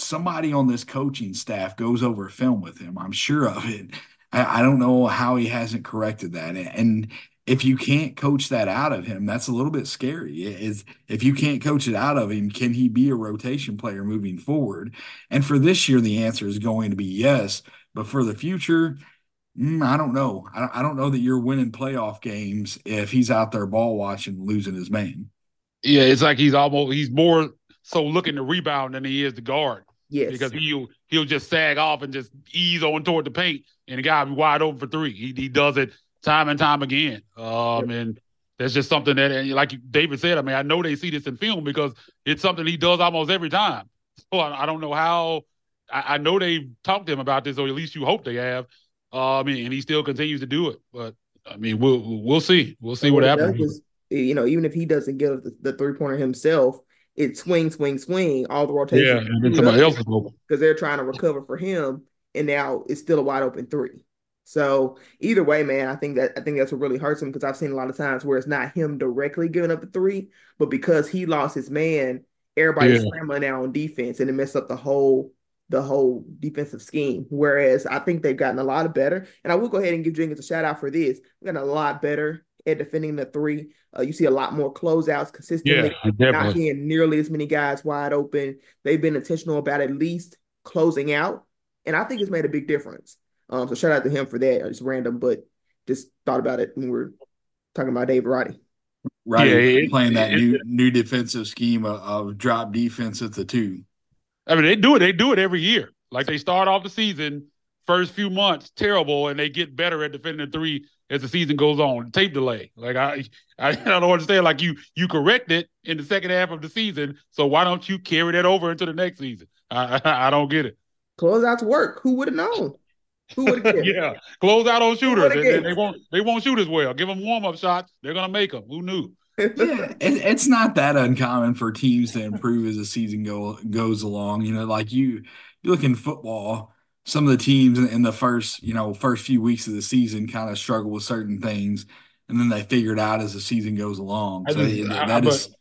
somebody on this coaching staff goes over film with him. I'm sure of it. I, I don't know how he hasn't corrected that. And if you can't coach that out of him, that's a little bit scary. Is if you can't coach it out of him, can he be a rotation player moving forward? And for this year, the answer is going to be yes. But for the future, mm, I don't know. I, I don't know that you're winning playoff games if he's out there ball watching, losing his man. Yeah, it's like he's almost he's more so looking to rebound than he is to guard. Yes. Because he'll he'll just sag off and just ease on toward the paint, and the guy will be wide open for three. He he does it time and time again. Um, yep. and that's just something that, and like David said, I mean, I know they see this in film because it's something he does almost every time. So I, I don't know how. I, I, know they've talked to him about this, or at least you hope they have. Uh, I and he still continues to do it. But I mean, we'll we'll see. We'll see what, what happens. Is, you know, even if he doesn't get the, the three pointer himself, it swing, swing, swing, all the rotation. Yeah, and then somebody else is open because they're trying to recover for him, and now it's still a wide open three. So either way, man, I think that I think that's what really hurts him because I've seen a lot of times where it's not him directly giving up the three, but because he lost his man, everybody's yeah. scrambling now on defense, and it messed up the whole the whole defensive scheme. Whereas I think they've gotten a lot better, and I will go ahead and give Jenkins a shout out for this. We've gotten a lot better at defending the three. Uh, you see a lot more closeouts consistently. Yeah, not seeing nearly as many guys wide open. They've been intentional about at least closing out, and I think it's made a big difference. Um, so shout out to him for that. It's random, but just thought about it when we are talking about Dave Roddy. Right, yeah, playing that it, new it, new defensive scheme of, of drop defense at the two. I mean, they do it. They do it every year. Like they start off the season, first few months terrible, and they get better at defending the three as the season goes on. Tape delay. Like I, I, I don't understand. Like you, you correct it in the second half of the season. So why don't you carry that over into the next season? I, I, I don't get it. Close out to work. Who would have known? Who would have Yeah, close out on shooters. They, they, won't. They won't shoot as well. Give them warm up shots. They're gonna make them. Who knew? yeah, it, it's not that uncommon for teams to improve as the season go goes along. You know, like you, you look in football some of the teams in the first, you know, first few weeks of the season kind of struggle with certain things, and then they figure it out as the season goes along. So just, that I, is,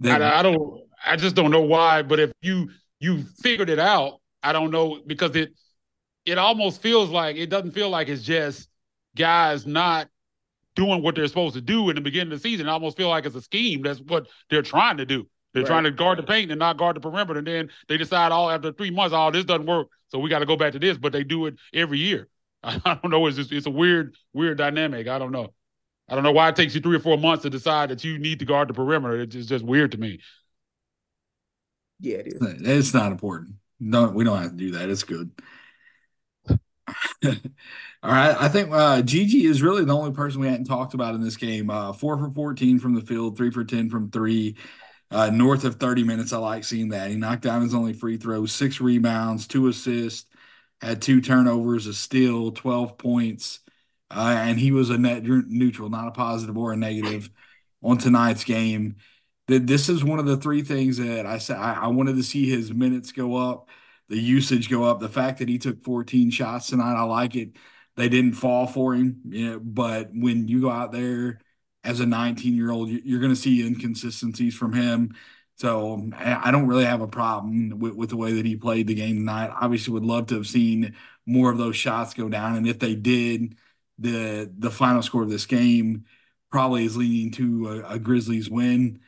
that, I, I don't, I just don't know why. But if you you figured it out, I don't know because it it almost feels like it doesn't feel like it's just guys not doing what they're supposed to do in the beginning of the season. I almost feel like it's a scheme. That's what they're trying to do. They're right. trying to guard the paint and not guard the perimeter. And then they decide all after three months, oh, this doesn't work. So we got to go back to this. But they do it every year. I don't know. It's just it's a weird, weird dynamic. I don't know. I don't know why it takes you three or four months to decide that you need to guard the perimeter. It's just, just weird to me. Yeah, it is. It's not important. No, we don't have to do that. It's good. All right. I think uh, GG is really the only person we hadn't talked about in this game. Uh, four for 14 from the field, three for 10 from three. Uh, north of 30 minutes, I like seeing that. He knocked down his only free throw, six rebounds, two assists, had two turnovers, a steal, 12 points. Uh, and he was a net neutral, not a positive or a negative on tonight's game. That this is one of the three things that I said I, I wanted to see his minutes go up, the usage go up. The fact that he took 14 shots tonight, I like it. They didn't fall for him, you know, but when you go out there as a 19 year old, you're going to see inconsistencies from him. So I don't really have a problem with, with the way that he played the game tonight. Obviously, would love to have seen more of those shots go down, and if they did, the the final score of this game probably is leading to a, a Grizzlies win.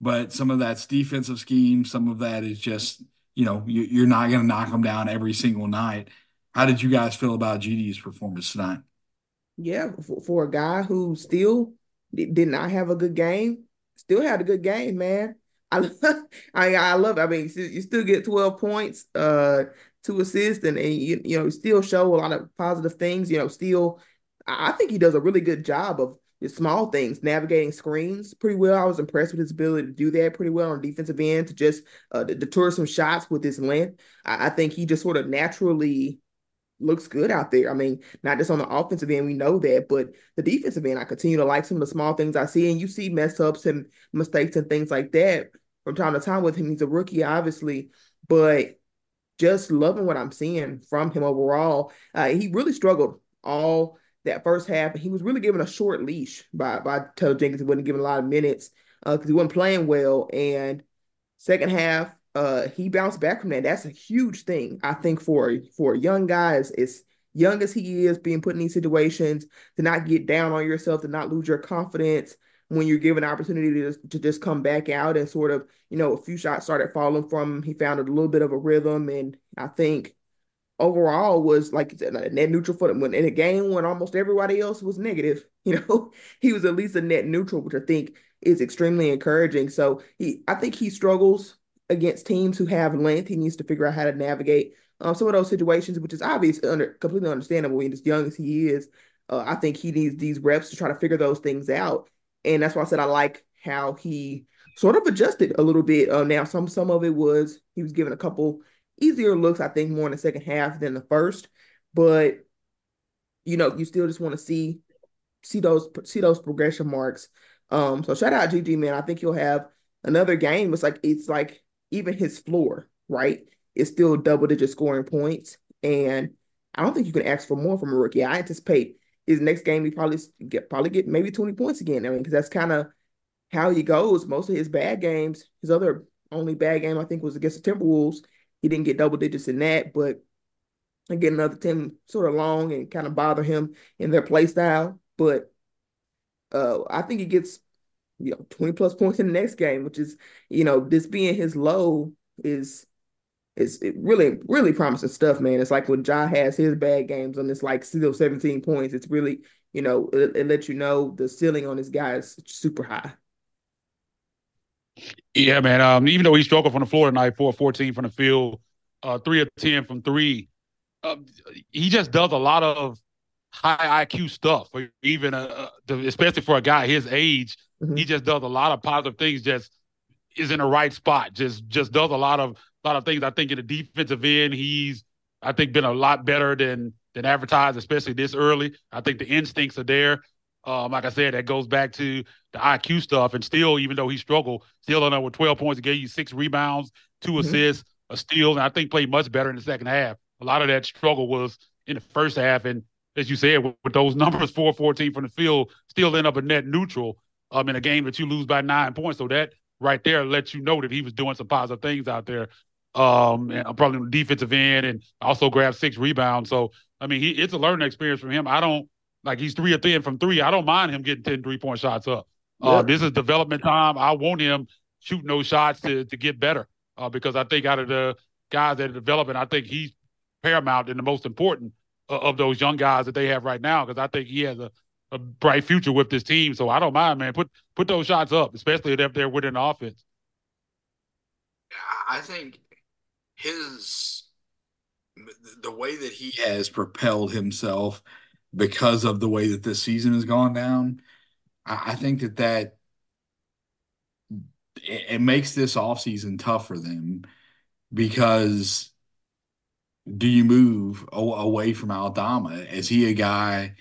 But some of that's defensive scheme, some of that is just you know you, are not going to knock them down every single night. How did you guys feel about GG's performance tonight? Yeah, for, for a guy who still did not have a good game. Still had a good game, man. I I, I love. It. I mean, you still get twelve points, uh, two assists, and, and you you know still show a lot of positive things. You know, still, I think he does a really good job of small things, navigating screens pretty well. I was impressed with his ability to do that pretty well on defensive end to just uh, deter some shots with his length. I, I think he just sort of naturally looks good out there. I mean, not just on the offensive end, we know that, but the defensive end, I continue to like some of the small things I see. And you see mess ups and mistakes and things like that from time to time with him. He's a rookie, obviously, but just loving what I'm seeing from him overall. Uh, he really struggled all that first half, and he was really given a short leash by by Taylor Jenkins. He wasn't given a lot of minutes because uh, he wasn't playing well. And second half, uh, he bounced back from that. That's a huge thing, I think, for for young guys. As young as he is, being put in these situations, to not get down on yourself, to not lose your confidence when you're given opportunity to, to just come back out and sort of, you know, a few shots started falling from him. He found a little bit of a rhythm, and I think overall was like net neutral for them. When in a game when almost everybody else was negative, you know, he was at least a net neutral, which I think is extremely encouraging. So he, I think he struggles against teams who have length. He needs to figure out how to navigate um, some of those situations, which is obviously under completely understandable when as young as he is. Uh, I think he needs these reps to try to figure those things out, and that's why I said I like how he sort of adjusted a little bit. Uh, now, some some of it was he was given a couple easier looks, I think, more in the second half than the first, but you know, you still just want to see see those see those progression marks. Um, so shout out GG man. I think he'll have another game. It's like it's like even his floor, right, is still double digit scoring points. And I don't think you can ask for more from a rookie. I anticipate his next game he probably get probably get maybe 20 points again. I mean, because that's kind of how he goes. Most of his bad games, his other only bad game I think was against the Timberwolves. He didn't get double digits in that, but again, another team sort of long and kind of bother him in their play style. But uh, I think he gets you know 20 plus points in the next game, which is you know this being his low is is really really promising stuff, man. It's like when Ja has his bad games on this like still 17 points. It's really you know it, it lets you know the ceiling on this guy is super high. Yeah, man. Um, even though he struggled from the floor tonight, four fourteen from the field, uh, three of ten from three, uh, he just does a lot of high IQ stuff. Or even uh, uh especially for a guy his age, mm-hmm. he just does a lot of positive things. Just is in the right spot. Just just does a lot of lot of things. I think in the defensive end, he's I think been a lot better than than advertised, especially this early. I think the instincts are there. Um, like I said, that goes back to the IQ stuff. And still, even though he struggled, still ended up with 12 points, gave you six rebounds, 2 mm-hmm. assists, a steal, and I think played much better in the second half. A lot of that struggle was in the first half. And as you said, with, with those numbers, 4 14 from the field, still end up a net neutral um, in a game that you lose by nine points. So that right there lets you know that he was doing some positive things out there. Um, and probably on the defensive end and also grabbed six rebounds. So, I mean, he, it's a learning experience for him. I don't, like he's three or thin from three. I don't mind him getting 10 three point shots up. Uh, yep. Uh, this is development time. I want him shooting those shots to to get better uh, because I think out of the guys that are developing, I think he's paramount and the most important uh, of those young guys that they have right now because I think he has a, a bright future with this team. So I don't mind, man. Put put those shots up, especially if they're within the offense. I think his the way that he has propelled himself because of the way that this season has gone down. I, think that that it makes this offseason tough for them because do you move away from Aldama? Is he a guy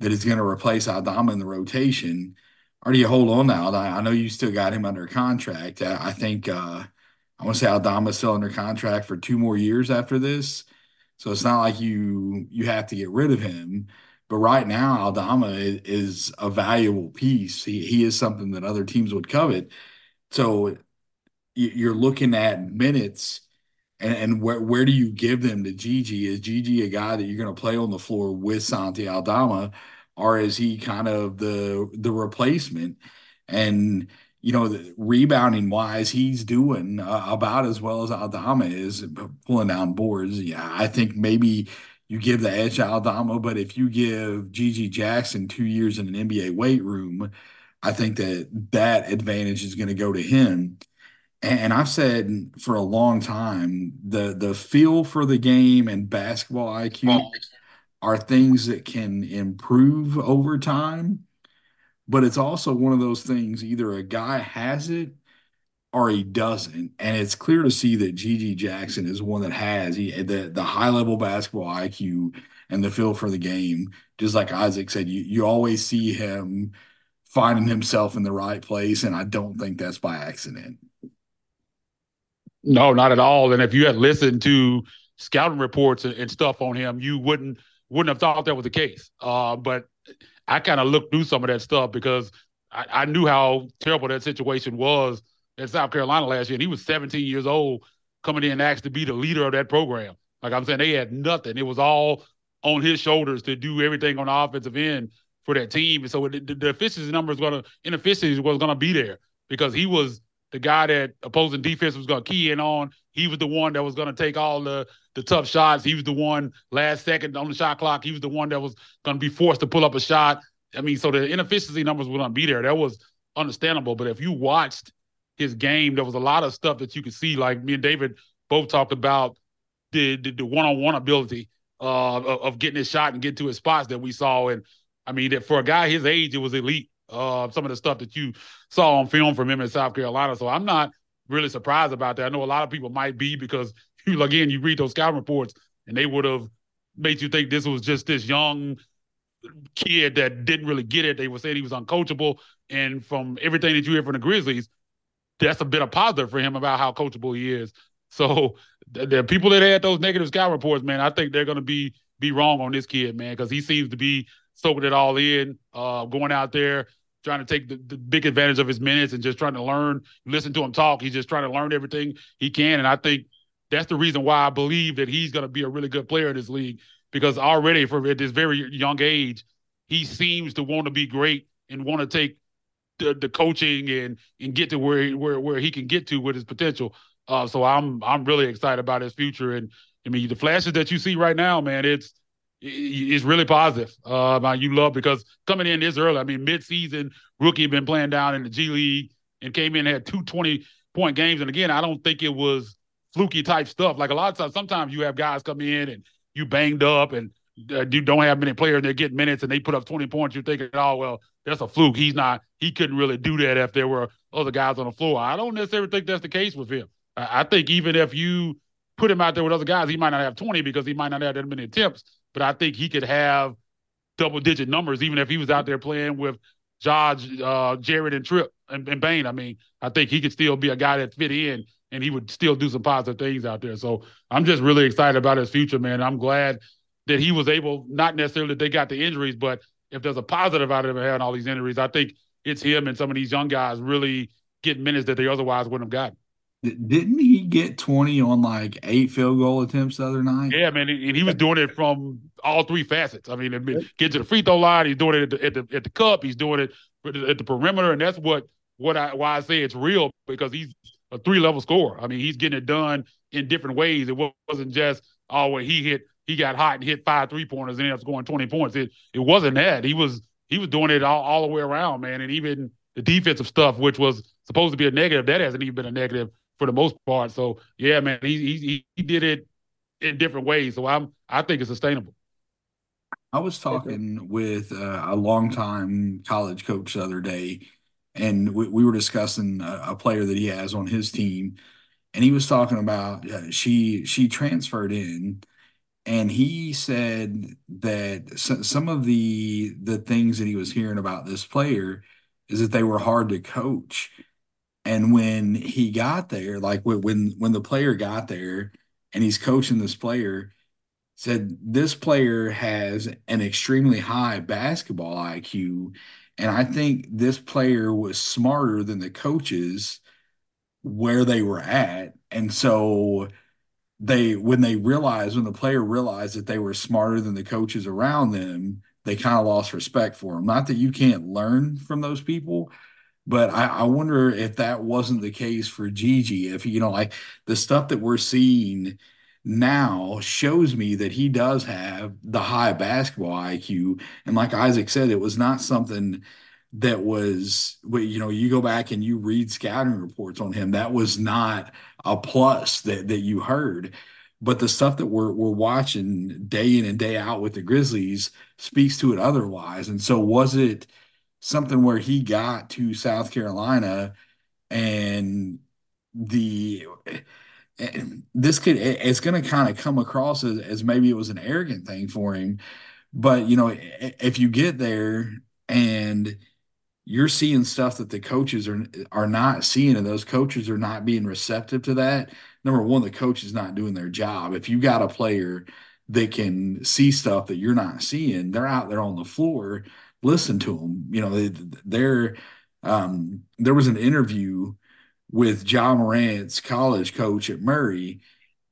that is going to replace Aldama in the rotation? Or do you hold on Aldama? I know you still got him under contract. I, I think uh, I want to say Aldama's still under contract for two more years after this. So it's not like you you have to get rid of him. But right now, Aldama is, a valuable piece. He, he is something that other teams would covet. So you're looking at minutes and, and where, where do you give them to GG? Is GG a guy that you're going to play on the floor with Santi Aldama, or is he kind of the the replacement? And you know, rebounding wise, he's doing uh, about as well as Aldama is pulling down boards. Yeah, I think maybe you give the edge to Aldama, but if you give GG Jackson two years in an NBA weight room, I think that that advantage is going to go to him. And I've said for a long time the the feel for the game and basketball IQ are things that can improve over time, but it's also one of those things either a guy has it or he doesn't. And it's clear to see that GG Jackson is one that has he, the the high level basketball IQ and the feel for the game. Just like Isaac said, you you always see him finding himself in the right place, and I don't think that's by accident. No, not at all. And if you had listened to scouting reports and, stuff on him, you wouldn't wouldn't have thought that was the case. Uh, but I kind of looked through some of that stuff because I, I, knew how terrible that situation was in South Carolina last year. And he was 17 years old coming in and asked to be the leader of that program. Like I'm saying, they had nothing. It was all on his shoulders to do everything on the offensive end for that team. And so the, the efficiency numbers going to inefficiency was going to be there because he was the guy that opposing defense was going to key in on. He was the one that was going to take all the the tough shots. He was the one last second on the shot clock. He was the one that was going to be forced to pull up a shot. I mean, so the inefficiency numbers were going to be there. That was understandable. But if you watched his game, there was a lot of stuff that you could see. Like me and David both talked about the the one on one ability uh, of, of, getting his shot and getting to his spots that we saw. And I mean, that for a guy his age, it was elite uh, some of the stuff that you saw on film from him in South Carolina. So I'm not really surprised about that. I know a lot of people might be because you again you read those scouting reports and they would have made you think this was just this young kid that didn't really get it. They were saying he was uncoachable, and from everything that you hear from the Grizzlies, that's a bit of positive for him about how coachable he is. So the, the people that had those negative scout reports, man, I think they're going to be be wrong on this kid, man, because he seems to be soaking it all in, uh, going out there, trying to take the, the, big advantage of his minutes and just trying to learn, listen to him talk. He's just trying to learn everything he can. And I think that's the reason why I believe that he's going to be a really good player in this league because already for at this very young age, he seems to want to be great and want to take the, the coaching and and get to where where where he can get to with his potential. Uh, so I'm I'm really excited about his future. And I mean, the flashes that you see right now, man, it's is really positive. Uh, you love because coming in this early, I mean, mid-season rookie been playing down in the G League and came in had two 20 point games. And again, I don't think it was fluky type stuff. Like a lot of times, sometimes you have guys come in and you banged up and uh, you don't have many players. They're getting minutes and they put up 20 points. You're thinking, oh, well, that's a fluke. He's not, he couldn't really do that if there were other guys on the floor. I don't necessarily think that's the case with him. I, I think even if you put him out there with other guys, he might not have 20 because he might not have that many attempts but I think he could have double digit numbers even if he was out there playing with Josh, uh, Jarrett, and Trip and, and Bane. I mean, I think he could still be a guy that fit in and he would still do some positive things out there. So I'm just really excited about his future, man. I'm glad that he was able, not necessarily that they got the injuries, but if there's a positive out of having all these injuries, I think it's him and some of these young guys really getting minutes that they otherwise wouldn't have gotten. Didn't he get 20 on like eight field goal attempts the other night? Yeah, man. And he was doing it from all three facets. I mean, get to the free throw line, he's doing it at the, at the, at the cup, he's doing it at the perimeter. And that's what, what I, why I say it's real because he's a three level scorer. I mean, he's getting it done in different ways. It wasn't just, oh, well, he hit, he got hot and hit five three pointers and ended up scoring 20 points. It, it wasn't that. He was, he was doing it all, all the way around, man. And even the defensive stuff, which was supposed to be a negative, that hasn't even been a negative for the most part. So yeah, man, he he he did it in different ways. So I'm I think it's sustainable. I was talking with uh, a longtime college coach the other day, and we, we were discussing a, a, player that he has on his team, and he was talking about uh, she she transferred in, and he said that some of the the things that he was hearing about this player is that they were hard to coach and when he got there, like when when the player got there and he's coaching this player, said this player has an extremely high basketball IQ. And I think this player was smarter than the coaches where they were at. And so they when they realized when the player realized that they were smarter than the coaches around them, they kind of lost respect for them. Not that you can't learn from those people, but I, I, wonder if that wasn't the case for GG. If you know, like the stuff that we're seeing now shows me that he does have the high basketball IQ. And like Isaac said, it was not something that was you know you go back and you read scouting reports on him that was not a plus that that you heard but the stuff that we're we're watching day in and day out with the Grizzlies speaks to it otherwise and so was it something where he got to South Carolina and the and this could it's going to kind of come across as, as maybe it was an arrogant thing for him but you know if you get there and you're seeing stuff that the coaches are are not seeing, and those coaches are not being receptive to that. Number one, the coach is not doing their job. If you got a player that can see stuff that you're not seeing, they're out there on the floor. Listen to them. You know, they. Um, there was an interview with Ja Morant's college coach at Murray,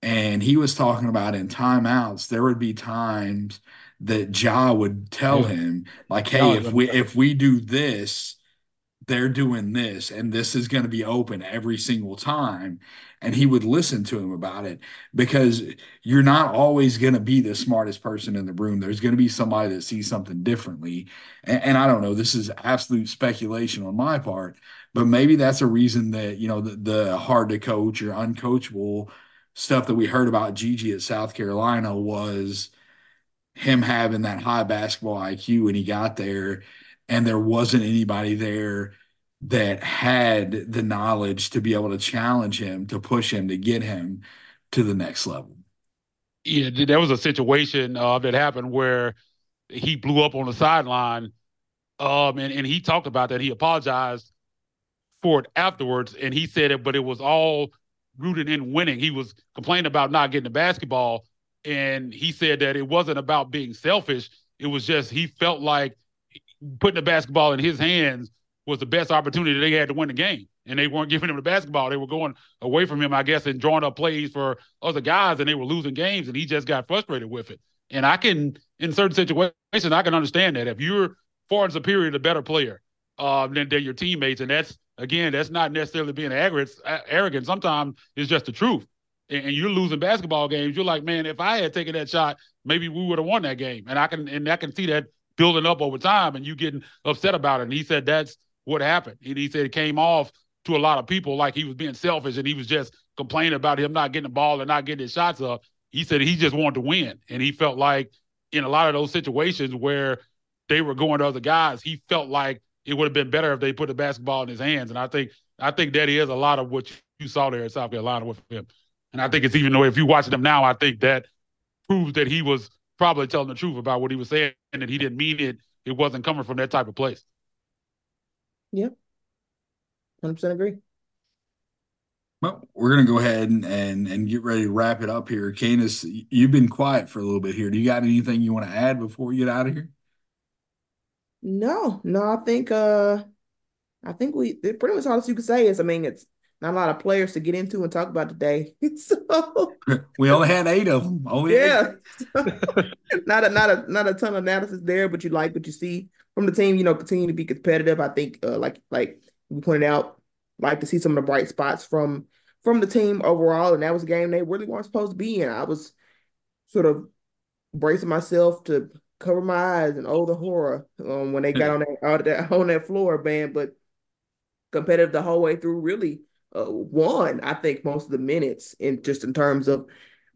and he was talking about in timeouts there would be times that Ja would tell him, like, hey, if we if we do this, they're doing this, and this is going to be open every single time. And he would listen to him about it because you're not always going to be the smartest person in the room. There's going to be somebody that sees something differently. And, and I don't know, this is absolute speculation on my part, but maybe that's a reason that, you know, the, the hard to coach or uncoachable stuff that we heard about GG at South Carolina was – him having that high basketball IQ when he got there, and there wasn't anybody there that had the knowledge to be able to challenge him, to push him, to get him to the next level. Yeah, there was a situation uh, that happened where he blew up on the sideline, um, and, and he talked about that. He apologized for it afterwards, and he said it, but it was all rooted in winning. He was complaining about not getting the basketball, and he said that it wasn't about being selfish. It was just he felt like putting the basketball in his hands was the best opportunity they had to win the game. And they weren't giving him the basketball. They were going away from him, I guess, and drawing up plays for other guys, and they were losing games, and he just got frustrated with it. And I can, in certain situations, I can understand that. If you're far and superior to better player uh, than, than your teammates, and that's, again, that's not necessarily being arrogant. Arrogant. Sometimes it's just the truth and, and you're losing basketball games, you're like, man, if I had taken that shot, maybe we would have won that game. And I can and I can see that building up over time and you getting upset about it. And he said that's what happened. And he said it came off to a lot of people like he was being selfish and he was just complaining about him not getting the ball and not getting his shots up. He said he just wanted to win. And he felt like in a lot of those situations where they were going to other guys, he felt like it would have been better if they put the basketball in his hands. And I think I think that is a lot of what you saw there at South Carolina with him. And I think it's even though if you watch them now, I think that proves that he was probably telling the truth about what he was saying and that he didn't mean it. It wasn't coming from that type of place. Yeah. 100% agree. Well, we're going to go ahead and, and, and get ready to wrap it up here. Candace, you've been quiet for a little bit here. Do you got anything you want to add before we get out of here? No, no, I think uh I think we pretty much all you can say is I mean it's not a lot of players to get into and talk about today. so we only had eight of them. Only yeah, not a not a not a ton of analysis there, but you like what you see from the team. You know, continue to be competitive. I think, uh, like like we pointed out, like to see some of the bright spots from from the team overall, and that was a game they really weren't supposed to be in. I was sort of bracing myself to cover my eyes and oh the horror um, when they got on that on that floor, man. But competitive the whole way through, really uh, won, I think, most of the minutes in just in terms of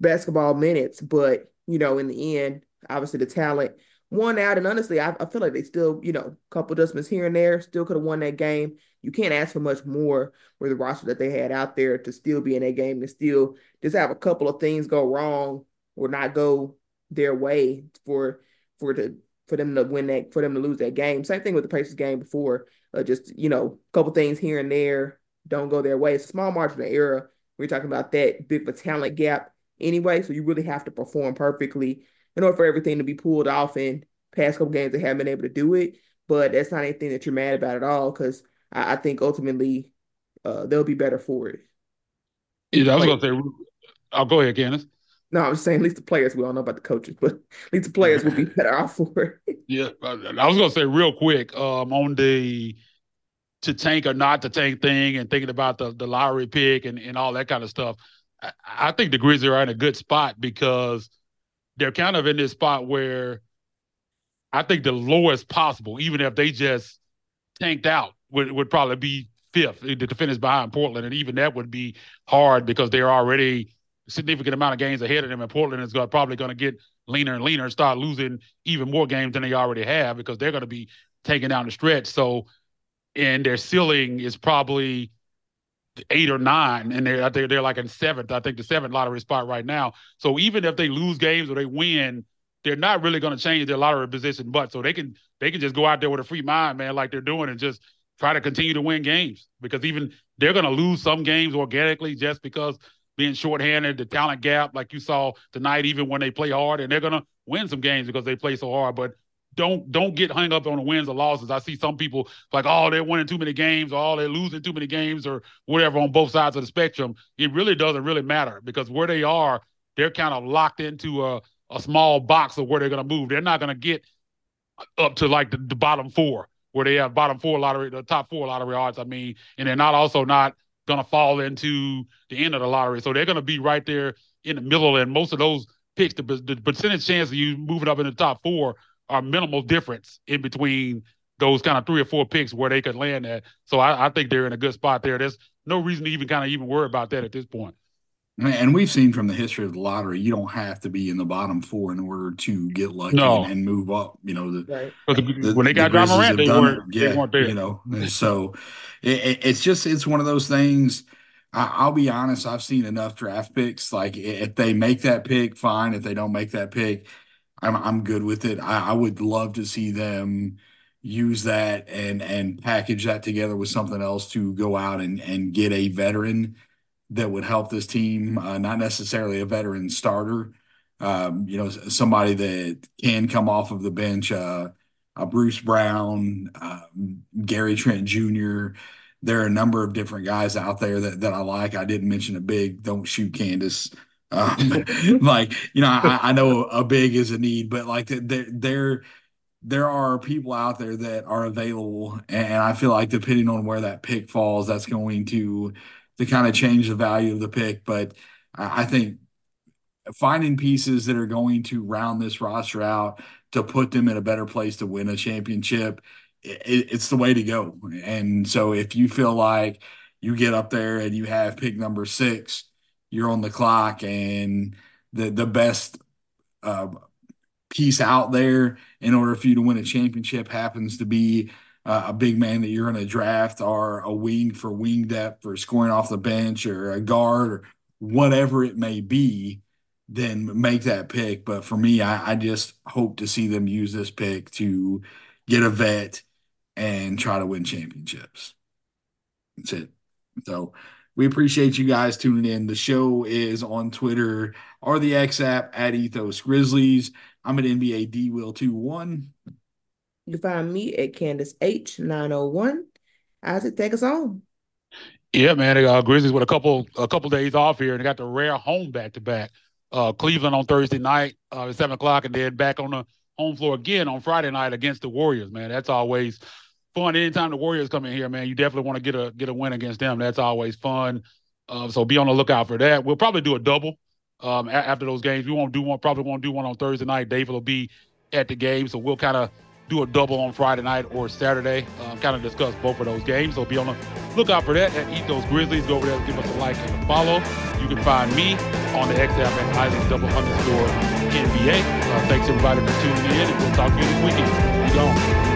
basketball minutes. But, you know, in the end, obviously the talent won out. And honestly, I, I feel like they still, you know, a couple adjustments here and there, still could have won that game. You can't ask for much more with the roster that they had out there to still be in that game and still just have a couple of things go wrong or not go their way for for the for them to win that for them to lose that game. Same thing with the Pacers game before. Uh, just you know, a couple things here and there don't go their way. It's a small margin of error. We're talking about that big of a talent gap anyway. So you really have to perform perfectly in order for everything to be pulled off. And past couple games they haven't been able to do it. But that's not anything that you're mad about at all because I, I, think ultimately uh, they'll be better for it. Yeah, I was going to say, I'll go ahead, Candace. No, I'm just saying, at least the players, we all know about the coaches, but at least the players will be better off for it. Yeah, I was going to say real quick um, on the to tank or not to tank thing and thinking about the, the lottery pick and, and all that kind of stuff. I, I think the Grizzlies are in a good spot because they're kind of in this spot where I think the lowest possible, even if they just tanked out would, would probably be fifth to finish behind Portland, and even that would be hard because they're already significant amount of games ahead of them, and Portland is gonna, probably going to get leaner and leaner and start losing even more games than they already have because they're going to be taking down the stretch. So, and their ceiling is probably eight or nine, and they're they're, they're like in seventh. I think the seventh lottery spot right now. So even if they lose games or they win, they're not really going to change their lottery position. But so they can they can just go out there with a free mind, man, like they're doing, and just try to continue to win games because even they're going to lose some games organically just because being shorthanded, the talent gap, like you saw tonight, even when they play hard, and they're going to win some games because they play so hard. But don't don't get hung up on the wins or losses. I see some people like, oh, they're winning too many games, or oh, they're losing too many games, or whatever on both sides of the spectrum. It really doesn't really matter because where they are, they're kind of locked into a, a small box of where they're going to move. They're not going to get up to like the, the, bottom four where they have bottom four lottery, the top four lottery odds. I mean, and they're not also not going to fall into the end of the lottery. So they're going to be right there in the middle. And most of those picks, the, the percentage chance of you moving up in the top four are minimal difference in between those kind of three or four picks where they could land at. So I, I think they're in a good spot there. There's no reason to even kind of even worry about that at this point. And we've seen from the history of the lottery, you don't have to be in the bottom four in order to get lucky no. and, and, move up. You know, the, right. the, when they got Ja Morant, they weren't, yeah, they weren't there. You know, so it, it's just it's one of those things. I, will be honest, I've seen enough draft picks. Like if they make that pick, fine. If they don't make that pick, I'm I'm good with it. I, I would love to see them use that and and package that together with something else to go out and and get a veteran that would help this team, uh, not necessarily a veteran starter. Um, you know, somebody that can come off of the bench, uh, uh, Bruce Brown, um, Gary Trent Jr. There are a number of different guys out there that, that I like. I didn't mention a big, don't shoot Candace. Um, like, you know, I, I, know a big is a need, but like there, there, there are people out there that are available. And I feel like depending on where that pick falls, that's going to to kind of change the value of the pick. But I think finding pieces that are going to round this roster out to put them in a better place to win a championship, it, it's the way to go. And so if you feel like you get up there and you have pick number six, you're on the clock, and the the best uh, piece out there in order for you to win a championship happens to be uh, a big man that you're going to draft or a wing for wing depth or scoring off the bench or a guard or whatever it may be, then make that pick. But for me, I, I just hope to see them use this pick to get a vet and try to win championships. That's it. So we appreciate you guys tuning in. The show is on Twitter or the X app at Ethos Grizzlies. I'm at NBA D Will 21. You can find me at Candace H901. Isaac, take us on. Yeah, man. Uh, Grizzlies with a couple a couple days off here and they got the rare home back to back. Uh, Cleveland on Thursday night uh, at seven o'clock, and then back on the home floor again on Friday night against the Warriors. Man, that's always fun. Anytime the Warriors come in here, man, you definitely want to get a get a win against them. That's always fun. Uh, so be on the lookout for that. We'll probably do a double um, a- after those games. We won't do one. Probably won't do one on Thursday night. David will be at the game, so we'll kind of do a double on Friday night or Saturday. Um, kind of discuss both of those games. So be on the lookout for that at Ethos Grizzlies. Go over there, give us a like and a follow. You can find me on the X app at Isaac double underscore NBA. Uh, thanks everybody for tuning in, and we'll talk to you this weekend. Be gone.